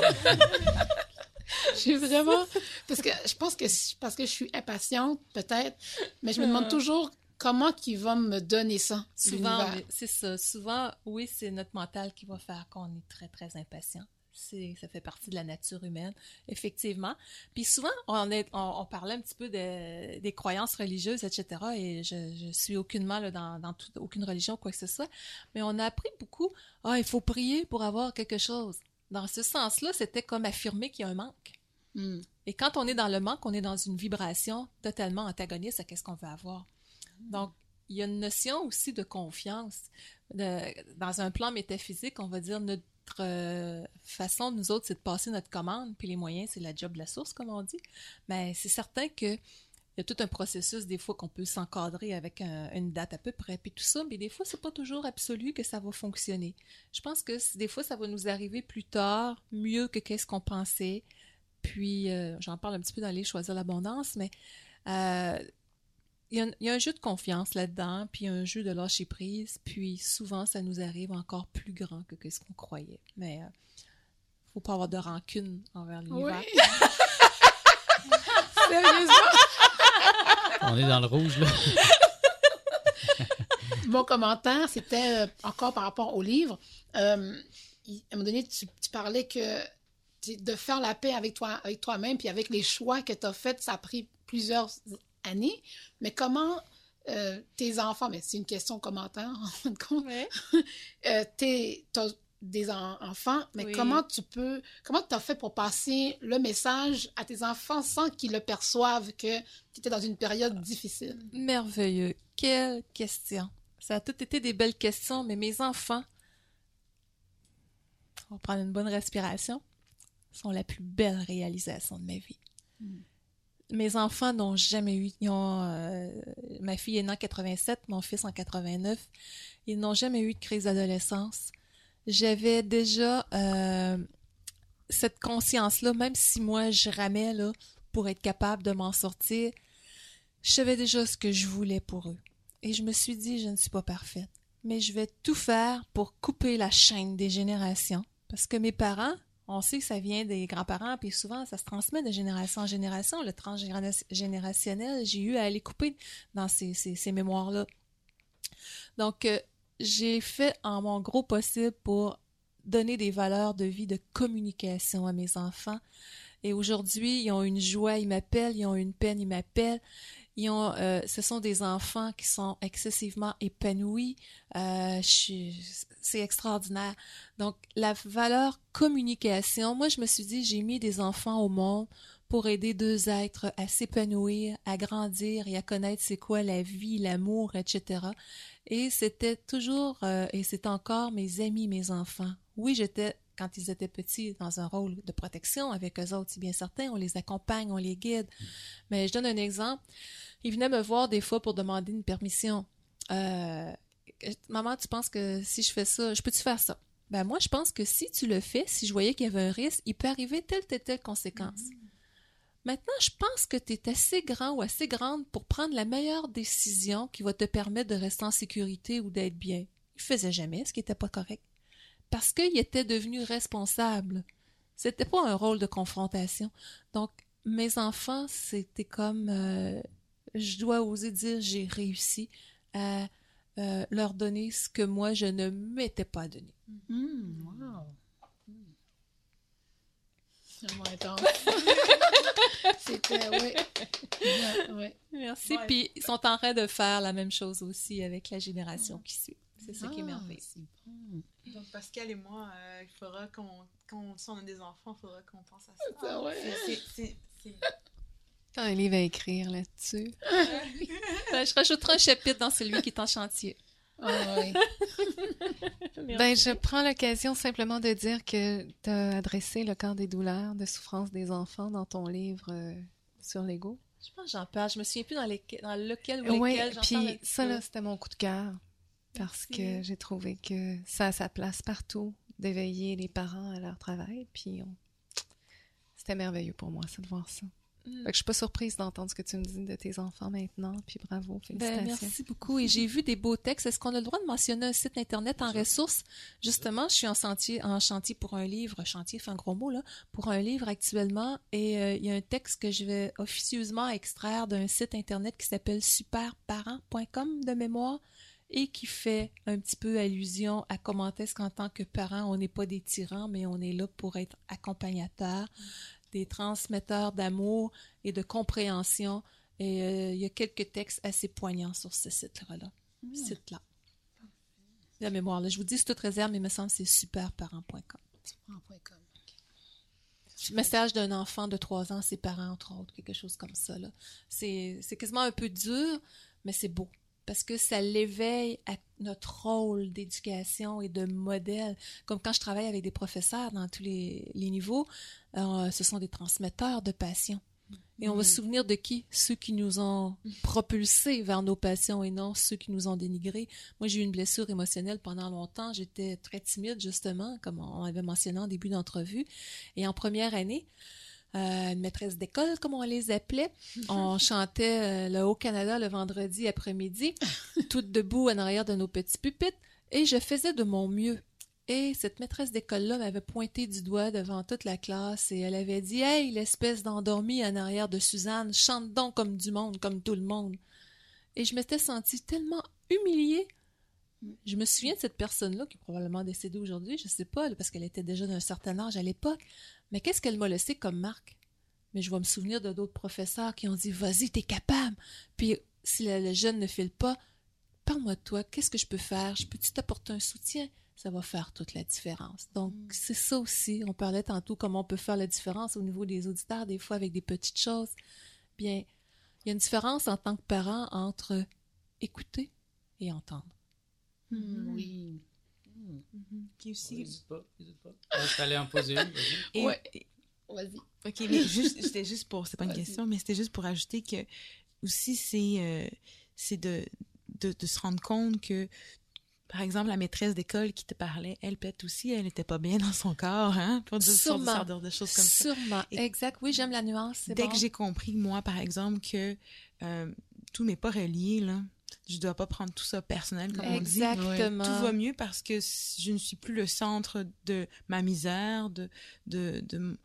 J'ai vraiment... Parce que je pense que parce que je suis impatiente, peut-être, mais je me demande toujours comment qu'il va me donner ça, Souvent, c'est ça. Souvent, oui, c'est notre mental qui va faire qu'on est très, très impatient. C'est, ça fait partie de la nature humaine, effectivement. Puis souvent, on, est, on, on parlait un petit peu de- des croyances religieuses, etc. Et je, je suis aucunement là, dans, aucune religion, quoi que ce soit. Mais on a appris beaucoup. Ah, il faut prier pour avoir quelque chose. Dans ce sens-là, c'était comme affirmer qu'il y a un manque. Hmm. Et quand on est dans le manque, on est dans une vibration totalement antagoniste à qu'est-ce qu'on veut avoir. Donc, il y a une notion aussi de confiance. De- dans un plan métaphysique, on va dire notre euh, façon, nous autres, c'est de passer notre commande, puis les moyens, c'est la job de la source, comme on dit. Mais c'est certain que il y a tout un processus, des fois, qu'on peut s'encadrer avec un- une date à peu près, puis tout ça, mais des fois, c'est pas toujours absolu que ça va fonctionner. Je pense que des fois, ça va nous arriver plus tard, mieux que qu'est-ce qu'on pensait. Puis, euh, j'en parle un petit peu dans les Choisir l'abondance, mais euh, il y, a un- il y a un jeu de confiance là-dedans, puis un jeu de lâcher prise, puis souvent, ça nous arrive encore plus grand que ce qu'on croyait. Mais euh, faut pas avoir de rancune envers l'univers. Oui. Sérieusement? On est dans le rouge, là. Mon commentaire, c'était euh, encore par rapport au livre. Euh, à un moment donné, tu, tu parlais que de faire la paix avec toi, avec toi-même, puis avec les choix que tu as faits, ça a pris plusieurs années. Mais comment euh, tes enfants, mais c'est une question commentaire en fin de compte, Ouais. euh, t'es- t'as des en- enfants, mais Oui. comment tu peux, comment tu as fait pour passer le message à tes enfants sans qu'ils le perçoivent que tu étais dans une période difficile? Merveilleux. Quelle question. Ça a tout été des belles questions, mais mes enfants, on va prendre une bonne respiration, sont la plus belle réalisation de ma vie. Mes enfants n'ont jamais eu, euh, ma fille est née en 87, mon fils en 89, ils n'ont jamais eu de crise d'adolescence. J'avais déjà euh, cette conscience-là, même si moi je ramais là, pour être capable de m'en sortir, je savais déjà ce que je voulais pour eux. Et je me suis dit, je ne suis pas parfaite, mais je vais tout faire pour couper la chaîne des générations. Parce que mes parents, on sait que ça vient des grands-parents, puis souvent, ça se transmet de génération en génération. Le transgénérationnel, j'ai eu à aller couper dans ces, mémoires-là. Donc, euh, j'ai fait en mon gros possible pour donner des valeurs de vie, de communication à mes enfants. Et aujourd'hui, ils ont une joie, ils m'appellent, ils ont une peine, ils m'appellent. Ils ont, euh, ce sont des enfants qui sont excessivement épanouis. Euh, c'est extraordinaire. Donc, la valeur communication, moi, je me suis dit, j'ai mis des enfants au monde pour aider deux êtres à s'épanouir, à grandir et à connaître c'est quoi la vie, l'amour, etc. Et c'était toujours, euh, et c'est encore mes amis, mes enfants. Oui, j'étais, quand ils étaient petits, dans un rôle de protection avec eux autres, c'est bien certain, on les accompagne, on les guide. Mais je donne un exemple. Ils venaient me voir des fois pour demander une permission. Euh, maman, tu penses que si je fais ça, je peux-tu faire ça? Ben moi, je pense que si tu le fais, si je voyais qu'il y avait un risque, il peut arriver telle, telle, telle conséquence. Maintenant, je pense que tu es assez grand ou assez grande pour prendre la meilleure décision qui va te permettre de rester en sécurité ou d'être bien. Il faisait jamais ce qui n'était pas correct. Parce qu'il était devenu responsable. C'était pas un rôle de confrontation. Donc, mes enfants, c'était comme euh, je dois oser dire j'ai réussi à euh, leur donner ce que moi je ne m'étais pas donné. Hmm, wow. Vraiment intense. C'était, oui. Ouais, ouais. Merci. Ouais. Puis ils sont en train de faire la même chose aussi avec la génération qui suit. C'est ça qui est Ah, merveilleux. c'est bon. Donc, Pascal et moi, euh, il faudra qu'on, si on a des enfants, il faudra qu'on pense à ça. Ça, ouais. C'est- T'as un livre à écrire là-dessus. Ben, je rajouterai un chapitre dans celui qui est en chantier. Ah, ouais. Ben, je prends l'occasion simplement de dire que tu as adressé le corps des douleurs, de souffrance des enfants dans ton livre euh, sur l'ego. Je pense que j'en parle. Je me souviens plus dans, lesquels, dans lequel ou Oui, lesquels j'en parle un puis ça, là, c'était mon coup de cœur. Parce que j'ai trouvé que ça a sa place partout, d'éveiller les parents à leur travail. Puis on- c'était merveilleux pour moi, ça, de voir ça. Mm. Fait que je suis pas surprise d'entendre ce que tu me dis de tes enfants maintenant. Puis bravo, Ben, félicitations. merci beaucoup. Et j'ai vu des beaux textes. Est-ce qu'on a le droit de mentionner un site Internet en ressources? Justement, je suis en, chantier, en chantier pour un livre. Chantier, c'est un gros mot, là. Pour un livre actuellement. Et euh, il y a un texte que je vais officieusement extraire d'un site Internet qui s'appelle superparent.com de mémoire et qui fait un petit peu allusion à comment est-ce qu'en tant que parent, on n'est pas des tyrans, mais on est là pour être accompagnateurs, des transmetteurs d'amour et de compréhension. Et euh, il y a quelques textes assez poignants sur ce site-là. Site-là. La mémoire, là. Je vous dis, c'est toute réserve, mais il me semble que c'est superparent.com. Superparent.com. Message d'un enfant de 3 ans ses parents, entre autres, quelque chose comme ça. c'est quasiment un peu dur, mais c'est beau. Parce que ça l'éveille à notre rôle d'éducation et de modèle. Comme quand je travaille avec des professeurs dans tous les, les niveaux, euh, ce sont des transmetteurs de passion. Et on va se souvenir de qui? Ceux qui nous ont propulsés vers nos passions et non ceux qui nous ont dénigrés. Moi, j'ai eu une blessure émotionnelle pendant longtemps. J'étais très timide, justement, comme on avait mentionné en début d'entrevue. Et en première année, euh, une maîtresse d'école, comme on les appelait, on chantait euh, le Haut-Canada le vendredi après-midi, toutes debout en arrière de nos petits pupitres, et je faisais de mon mieux. Et cette maîtresse d'école-là m'avait pointé du doigt devant toute la classe et elle avait dit Hey, l'espèce d'endormie en arrière de Suzanne, chante donc comme du monde, comme tout le monde. Et je m'étais sentie tellement humiliée. Je me souviens de cette personne-là, qui est probablement décédée aujourd'hui, je sais pas, parce qu'elle était déjà d'un certain âge à l'époque. Mais qu'est-ce qu'elle m'a laissé comme marque? Mais je vais me souvenir de d'autres professeurs qui ont dit Vas-y, t'es capable. Puis si le, jeune ne file pas, parle-moi de toi, qu'est-ce que je peux faire? Je peux-tu t'apporter un soutien? ça va faire toute la différence. Donc, c'est ça aussi. On parlait tantôt comment on peut faire la différence au niveau des auditeurs, des fois avec des petites choses. Bien, il y a une différence en tant que parent entre écouter et entendre. Oui. Qui aussi? N'hésite pas, n'hésite pas. Je t'allais en poser une, vas-y. Ouais. Vas-y. Ok, mais juste, c'était juste pour, c'est pas une question, mais c'était juste pour ajouter que aussi c'est, euh, c'est de, de, de se rendre compte que, par exemple, la maîtresse d'école qui te parlait, elle peut-être aussi, elle n'était pas bien dans son corps, hein, pour dire Sûrement. sortes de choses comme ça. Sûrement. Exact. Oui, j'aime la nuance. c'est Dès bon. que j'ai compris, moi, par exemple, que euh, tout n'est pas relié, là, je dois pas prendre tout ça personnel, comme on dit. Exactement. Tout va mieux parce que je ne suis plus le centre de ma misère, de, de, de,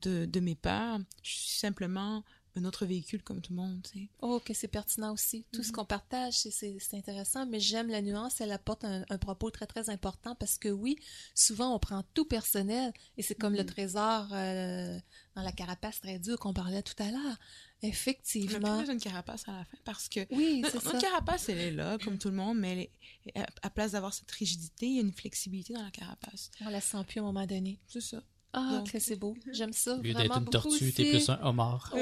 de, de mes peurs. Je suis simplement un autre véhicule comme tout le monde, tu sais. Oh, que c'est pertinent aussi. Tout ce qu'on partage, c'est- intéressant, mais j'aime la nuance. Elle apporte un, un propos très, très important parce que oui, souvent, on prend tout personnel et c'est comme le trésor euh, dans la carapace très dure qu'on parlait tout à l'heure. On Effectivement. besoin de carapace à la fin parce que Oui, c'est notre ça. carapace, elle est là, comme tout le monde, mais elle est- à, à place d'avoir cette rigidité, il y a une flexibilité dans la carapace. On la sent plus à un moment donné. C'est ça. Ah, que c'est beau. J'aime ça. Au lieu d'être une tortue, t'es plus un homard. Ouais.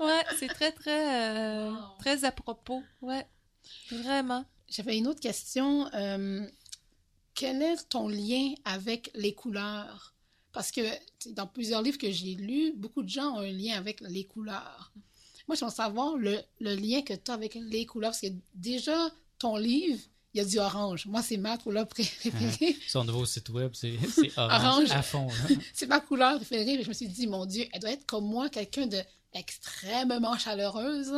ouais, c'est très, très, euh, très à propos. Ouais, vraiment. J'avais une autre question. euh, quel est ton lien avec les couleurs? Parce que dans plusieurs livres que j'ai lus, beaucoup de gens ont un lien avec les couleurs. Moi, je veux savoir le, le lien que tu as avec les couleurs. Parce que déjà, ton livre, il y a du orange. Moi, c'est ma couleur préférée. Son nouveau site web, c'est orange, Orange. à fond. c'est ma couleur préférée. Je me suis dit, mon Dieu, elle doit être comme moi, quelqu'un de extrêmement chaleureuse.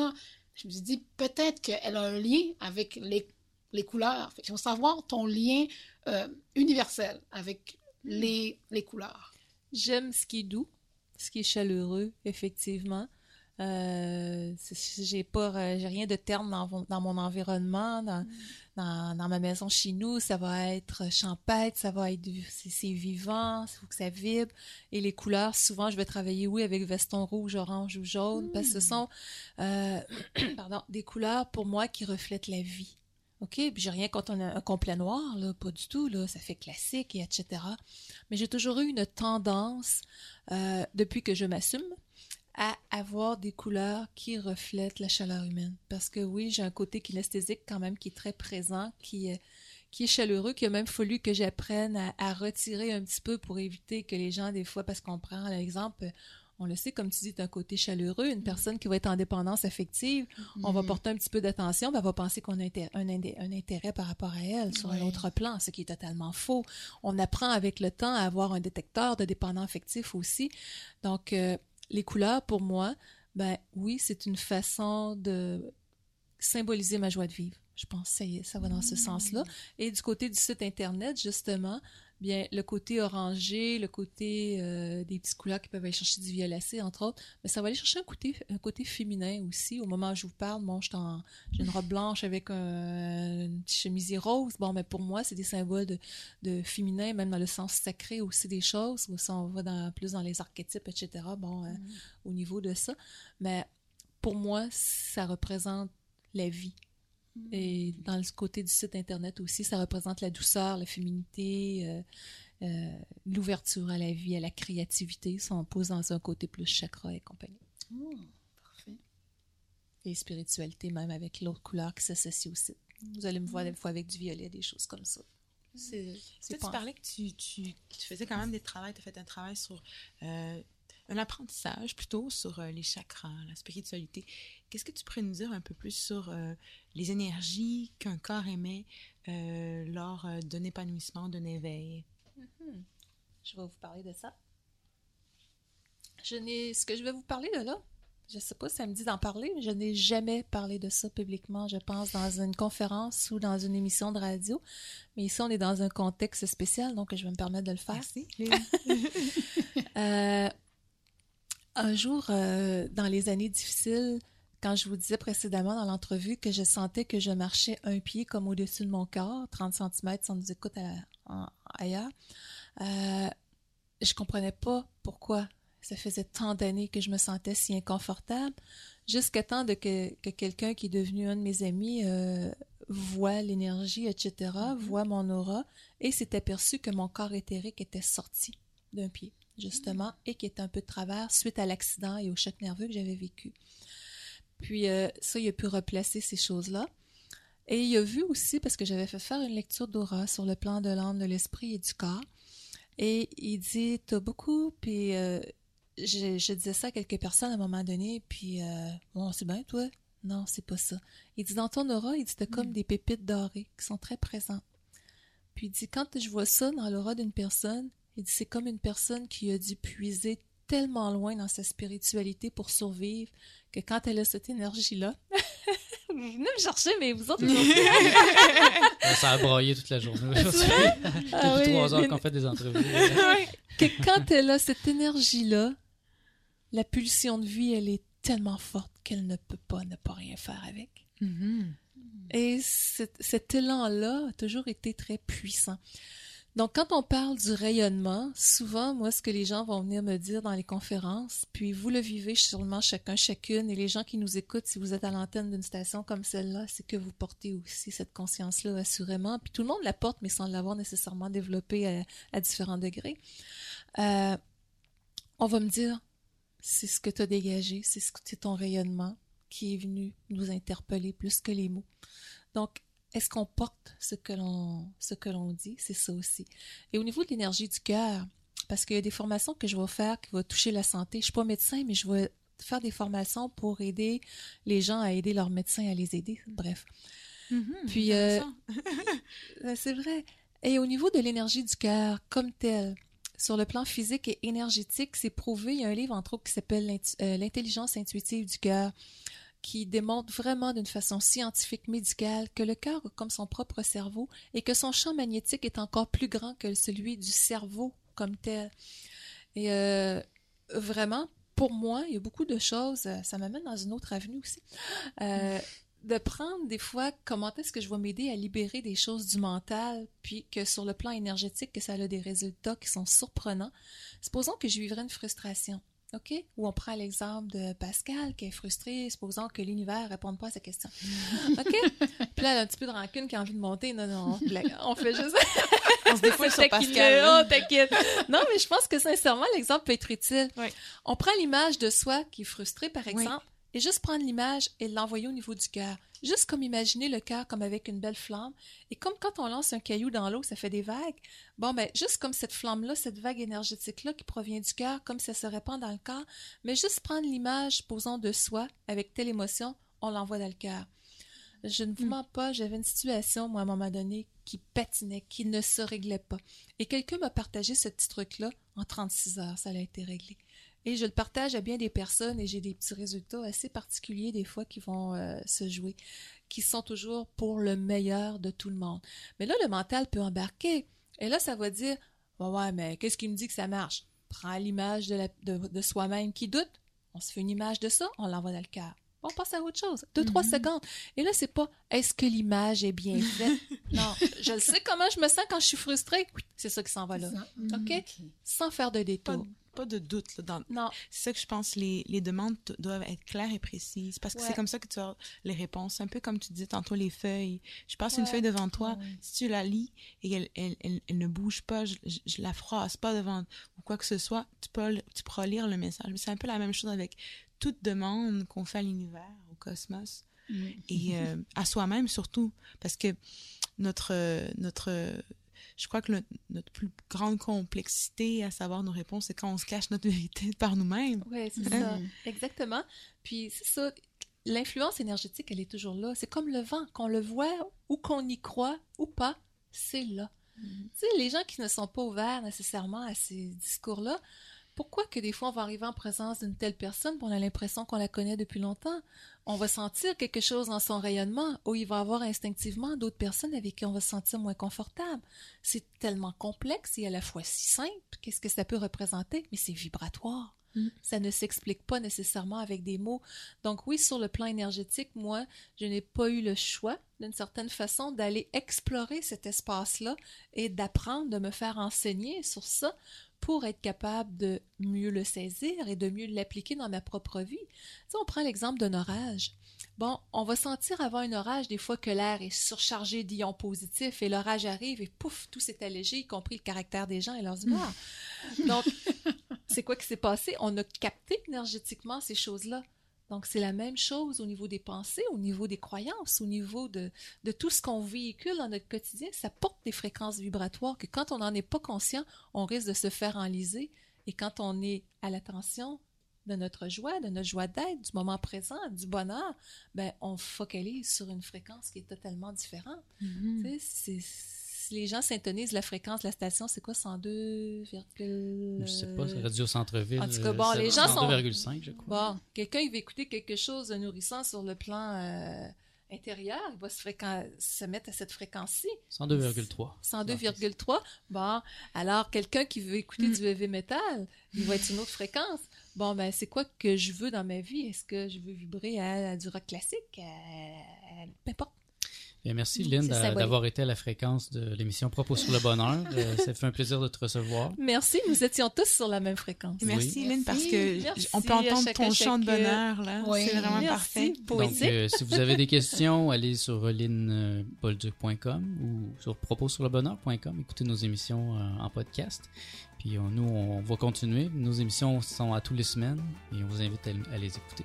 Je me suis dit, peut-être qu'elle a un lien avec les, les couleurs. Je veux savoir ton lien euh, universel avec les, les couleurs. J'aime ce qui est doux, ce qui est chaleureux, effectivement. Euh, j'ai pas, j'ai rien de terne dans, mon- dans mon environnement, dans, dans, dans ma maison chez nous. Ça va être champêtre, ça va être, c'est vivant, il faut que ça vibre. Et les couleurs, souvent, je vais travailler, oui, avec veston rouge, orange ou jaune, parce que ce sont, euh, pardon, des couleurs pour moi qui reflètent la vie. OK? Puis j'ai rien contre un, un complet noir, là, pas du tout, là, ça fait classique et etc. Mais j'ai toujours eu une tendance, euh, depuis que je m'assume, à avoir des couleurs qui reflètent la chaleur humaine. Parce que oui, j'ai un côté kinesthésique quand même qui est très présent, qui est, qui est chaleureux, qu'il a même fallu que j'apprenne à, à retirer un petit peu pour éviter que les gens, des fois, parce qu'on prend l'exemple, on le sait, comme tu dis, d'un côté chaleureux, une personne qui va être en dépendance affective, on va porter un petit peu d'attention, ben, elle va penser qu'on a un, intérêt par rapport à elle sur un autre plan, ce qui est totalement faux. On apprend avec le temps à avoir un détecteur de dépendant affectif aussi. Donc, euh, les couleurs, pour moi, ben oui, c'est une façon de symboliser ma joie de vivre. Je pense que ça, y est, ça va dans ce sens-là. Et du côté du site Internet, justement, bien, le côté orangé, le côté euh, des petites couleurs qui peuvent aller chercher du violacé, entre autres, mais ça va aller chercher un côté, un côté féminin aussi. Au moment où je vous parle, bon, je suis en- j'ai une robe blanche avec un, une petite chemisier rose. Bon, mais pour moi, c'est des symboles de, de féminin, même dans le sens sacré aussi des choses. Ça, on va dans, plus dans les archétypes, etc. Bon, euh, au niveau de ça. Mais pour moi, ça représente la vie. Et dans le côté du site Internet aussi, ça représente la douceur, la féminité, euh, euh, l'ouverture à la vie, à la créativité, si on pose dans un côté plus chakra et compagnie. parfait. Et spiritualité, même avec l'autre couleur qui s'associe au site. Vous allez me voir des fois avec du violet, des choses comme ça. C'est c'est Tu parlais que tu, tu, tu faisais quand même des travaux, tu as fait un travail sur euh, un apprentissage plutôt sur euh, les chakras, la spiritualité. Qu'est-ce que tu pourrais nous dire un peu plus sur euh, les énergies qu'un corps émet euh, lors euh, d'un épanouissement, d'un éveil? Je vais vous parler de ça. Je n'ai, ce que je vais vous parler de là, je sais pas si ça me dit d'en parler, mais je n'ai jamais parlé de ça publiquement, je pense, dans une conférence ou dans une émission de radio. Mais ici, on est dans un contexte spécial, donc je vais me permettre de le faire. Merci. Euh, un jour, euh, dans les années difficiles, quand je vous disais précédemment dans l'entrevue que je sentais que je marchais un pied comme au-dessus de mon corps, 30 cm, si on nous écoute à- ailleurs, euh, je comprenais pas pourquoi ça faisait tant d'années que je me sentais si inconfortable, jusqu'à temps de que, que quelqu'un qui est devenu un de mes amis euh, voit l'énergie, etc., voit mon aura, et s'est aperçu que mon corps éthérique était sorti d'un pied, justement, et qui était un peu de travers suite à l'accident et au choc nerveux que j'avais vécu. Puis euh, ça, il a pu replacer ces choses-là. Et il a vu aussi, parce que j'avais fait faire une lecture d'aura sur le plan de l'âme, de l'esprit et du corps. Et il dit, t'as beaucoup, puis euh, je, je disais ça à quelques personnes à un moment donné, puis euh, bon, c'est bien, toi? Non, c'est pas ça. Il dit, dans ton aura, il dit, t'as comme des pépites dorées qui sont très présentes. Puis il dit, quand je vois ça dans l'aura d'une personne, il dit, c'est comme une personne qui a dû puiser tellement loin dans sa spiritualité pour survivre que quand elle a cette énergie-là, vous venez me chercher, mais vous autres, Ouais, Ça a broyé toute la journée. aujourd'hui. Depuis Ah oui, trois heures mais- qu'on fait des entrevues. que quand elle a cette énergie-là, la pulsion de vie, elle est tellement forte qu'elle ne peut pas ne pas rien faire avec. Mhm. Et cet, cet élan-là a toujours été très puissant. Donc, quand on parle du rayonnement, souvent, moi, ce que les gens vont venir me dire dans les conférences, puis vous le vivez sûrement chacun, chacune, et les gens qui nous écoutent, si vous êtes à l'antenne d'une station comme celle-là, c'est que vous portez aussi cette conscience-là, assurément. Puis tout le monde la porte, mais sans l'avoir nécessairement développée à, différents degrés. Euh, on va me dire, c'est ce que tu as dégagé, c'est ce que ton rayonnement qui est venu nous interpeller plus que les mots. Donc, est-ce qu'on porte ce que l'on ce que l'on dit? C'est ça aussi. Et au niveau de l'énergie du cœur, parce qu'il y a des formations que je vais faire qui vont toucher la santé. Je suis pas médecin, mais je vais faire des formations pour aider les gens à aider leurs médecins à les aider. Bref, Mhm. Puis, euh, euh, c'est vrai. Et au niveau de l'énergie du cœur comme telle, sur le plan physique et énergétique, c'est prouvé. Il y a un livre, entre autres, qui s'appelle euh, L'intelligence intuitive du cœur, qui démontre vraiment d'une façon scientifique, médicale, que le cœur comme son propre cerveau et que son champ magnétique est encore plus grand que celui du cerveau comme tel. Et euh, vraiment, pour moi, il y a beaucoup de choses. euh, Ça m'amène dans une autre avenue aussi. Euh, de prendre des fois comment est-ce que je vais m'aider à libérer des choses du mental, puis que sur le plan énergétique, que ça a des résultats qui sont surprenants. Supposons que je vivrais une frustration. OK? Ou on prend l'exemple de Pascal qui est frustré, supposons que l'univers ne réponde pas à sa question. OK? Puis là, elle a un petit peu de rancune qui a envie de monter. Non, non, on fait juste. On se défoule sur. Pascal. hein. Oh, t'inquiète. Non, mais je pense que sincèrement, l'exemple peut être utile. Oui. On prend l'image de soi qui est frustré, par Oui. exemple, et juste prendre l'image et l'envoyer au niveau du cœur. Juste comme imaginer le cœur comme avec une belle flamme. Et comme quand on lance un caillou dans l'eau, ça fait des vagues. Bon, ben, juste comme cette flamme-là, cette vague énergétique-là qui provient du cœur, comme ça se répand dans le corps, mais juste prendre l'image, posant de soi, avec telle émotion, on l'envoie dans le cœur. Je ne vous Mm. mens pas, j'avais une situation, moi, à un moment donné, qui patinait, qui ne se réglait pas. Et quelqu'un m'a partagé ce petit truc-là en 36 heures, ça a été réglé. Et je le partage à bien des personnes et j'ai des petits résultats assez particuliers des fois qui vont euh, se jouer, qui sont toujours pour le meilleur de tout le monde. Mais là, le mental peut embarquer. Et là, ça va dire, ouais, ouais, mais qu'est-ce qui me dit que ça marche? Prends l'image de, la- de, de soi-même qui doute. On se fait une image de ça, on l'envoie dans le cœur. On passe à autre chose. Deux, trois secondes. Et là, c'est pas est-ce que l'image est bien faite? non. Je le sais comment je me sens quand je suis frustrée. Oui, c'est ça qui s'en va là. Ça. OK? Sans faire de détour. pas de doute. Là, dans... Non. C'est ça que je pense, les, les demandes doivent être claires et précises parce que Ouais. c'est comme ça que tu as les réponses. Un peu comme tu disais tantôt, les feuilles. Je passe une feuille devant toi. Ouais. Si tu la lis et elle, elle, elle ne bouge pas, je, je, la froisse pas devant ou quoi que ce soit, tu, peux, tu pourras lire le message. C'est un peu la même chose avec toute demande qu'on fait à l'univers, au cosmos et euh, à soi-même surtout parce que notre notre je crois que le- notre plus grande complexité à savoir nos réponses c'est quand on se cache notre vérité par nous-mêmes Oui, c'est Hein? ça. Exactement. Puis c'est ça. L'influence énergétique, elle est toujours là. C'est comme le vent. Qu'on le voit ou qu'on y croit ou pas, c'est là. Tu sais, les gens qui ne sont pas ouverts nécessairement à ces discours-là, pourquoi que des fois on va arriver en présence d'une telle personne, on a l'impression qu'on la connaît depuis longtemps? On va sentir quelque chose dans son rayonnement, ou il va y avoir instinctivement d'autres personnes avec qui on va se sentir moins confortable. C'est tellement complexe et à la fois si simple. Qu'est-ce que ça peut représenter? Mais c'est vibratoire. Mm. Ça ne s'explique pas nécessairement avec des mots. Donc oui, sur le plan énergétique, moi, je n'ai pas eu le choix, d'une certaine façon, d'aller explorer cet espace-là et d'apprendre, de me faire enseigner sur ça pour être capable de mieux le saisir et de mieux l'appliquer dans ma propre vie. Sais, on prend l'exemple d'un orage. Bon, on va sentir avant un orage des fois que l'air est surchargé d'ions positifs et l'orage arrive et pouf, tout s'est allégé, y compris le caractère des gens et leurs humeurs. Donc, c'est quoi qui s'est passé? On a capté énergétiquement ces choses-là. Donc, c'est la même chose au niveau des pensées, au niveau des croyances, au niveau de, de tout ce qu'on véhicule dans notre quotidien. Ça porte des fréquences vibratoires que quand on n'en est pas conscient, on risque de se faire enliser. Et quand on est à l'attention de notre joie, de notre joie d'être, du moment présent, du bonheur, ben, on focalise sur une fréquence qui est totalement différente. Mhm. C'est- si les gens syntonisent la fréquence de la station, c'est quoi, 102, Je sais pas, c'est radio centre-ville. En tout cas, euh, bon, c'est les gens sont- 102,5, je crois. Bon, quelqu'un, il va écouter quelque chose de nourrissant sur le plan euh, intérieur, il va se, fréquen- se mettre à cette fréquence-ci. 102,3. 102,3. Bon, alors quelqu'un qui veut écouter Mm. du heavy metal, il va être une autre fréquence. Bon, ben, c'est quoi que je veux dans ma vie? Est-ce que je veux vibrer à, à du rock classique? À- à- peu importe. Bien, merci Lynn d'avoir été à la fréquence de l'émission Propos sur le bonheur. Euh, ça fait un plaisir de te recevoir. Merci, nous étions tous sur la même fréquence. Merci, Lynn, parce que Merci on peut entendre chacun, ton chant de bonheur, là. Oui. C'est vraiment Merci. parfait. Donc, euh, si vous avez des questions, allez sur lynnbolduc.com ou sur propossurlebonheur.com. Écoutez nos émissions euh, en podcast. Puis nous, on va continuer. Nos émissions sont à tous les semaines et on vous invite à, à les écouter.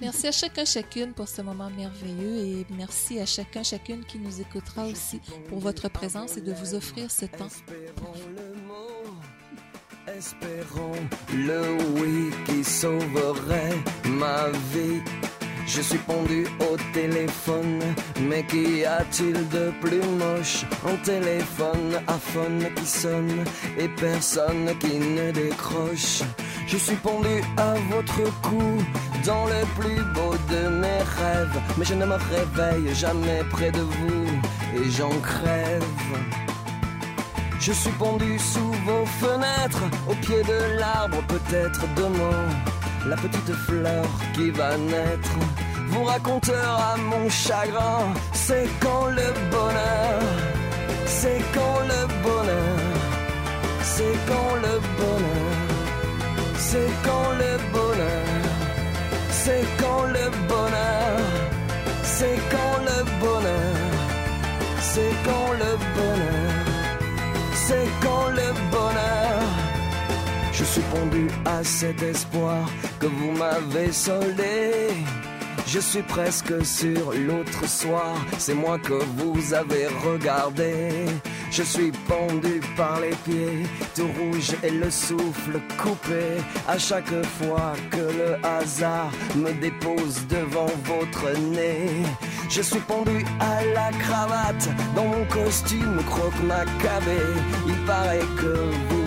Merci à chacun, chacune pour ce moment merveilleux et merci à chacun, chacune qui nous écoutera aussi pour votre présence et de vous offrir ce temps. Espérons le oui qui sauverait ma vie. Je suis pendu au téléphone, mais qu'y a-t-il de plus moche Un téléphone? À phone qui sonne et personne qui ne décroche. Je suis pendu à votre cou dans le plus beau de mes rêves, mais je ne me réveille jamais près de vous et j'en crève. Je suis pendu sous vos fenêtres, au pied de l'arbre, peut-être demain, la petite fleur qui va naître vous racontera mon chagrin. C'est quand le bonheur, c'est quand le bonheur, c'est quand le bonheur, c'est quand le bonheur, c'est quand le bonheur, c'est quand le bonheur, À cet espoir que vous m'avez soldé. Je suis presque sur l'autre soir, c'est moi que vous avez regardé. Je suis pendu par les pieds, tout rouge et le souffle coupé. À chaque fois que le hasard me dépose devant votre nez. Je suis pendu à la cravate dans mon costume croque macabé. Il paraît que vous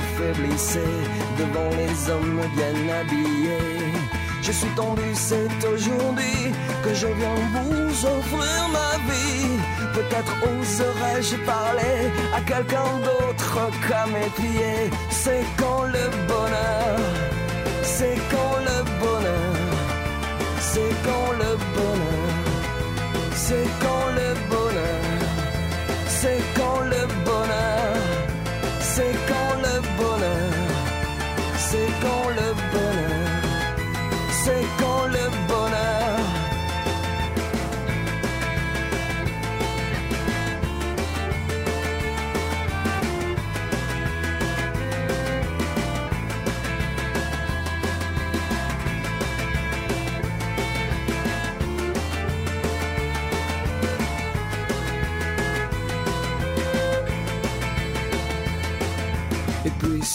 devant les hommes bien habillés. Je suis tendu, c'est aujourd'hui que je viens vous offrir ma vie. Peut-être oserais-je parler à quelqu'un d'autre qu'à mes pieds. C'est quand le bonheur, c'est quand le bonheur, c'est quand le bonheur, c'est quand le bonheur,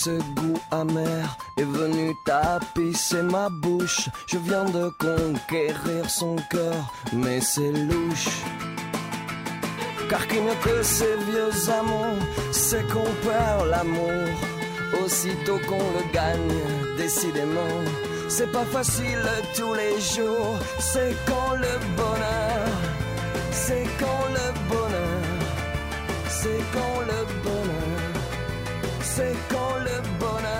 ce goût amer est venu tapisser ma bouche. Je viens de conquérir son cœur, mais c'est louche. Car qu'il n'y a que ces vieux amants, c'est qu'on perd l'amour. Aussitôt qu'on le gagne, décidément, c'est pas facile tous les jours. C'est quand le bonheur, c'est quand le bonheur, c'est quand le bonheur. C'est quand le bonheur, c'est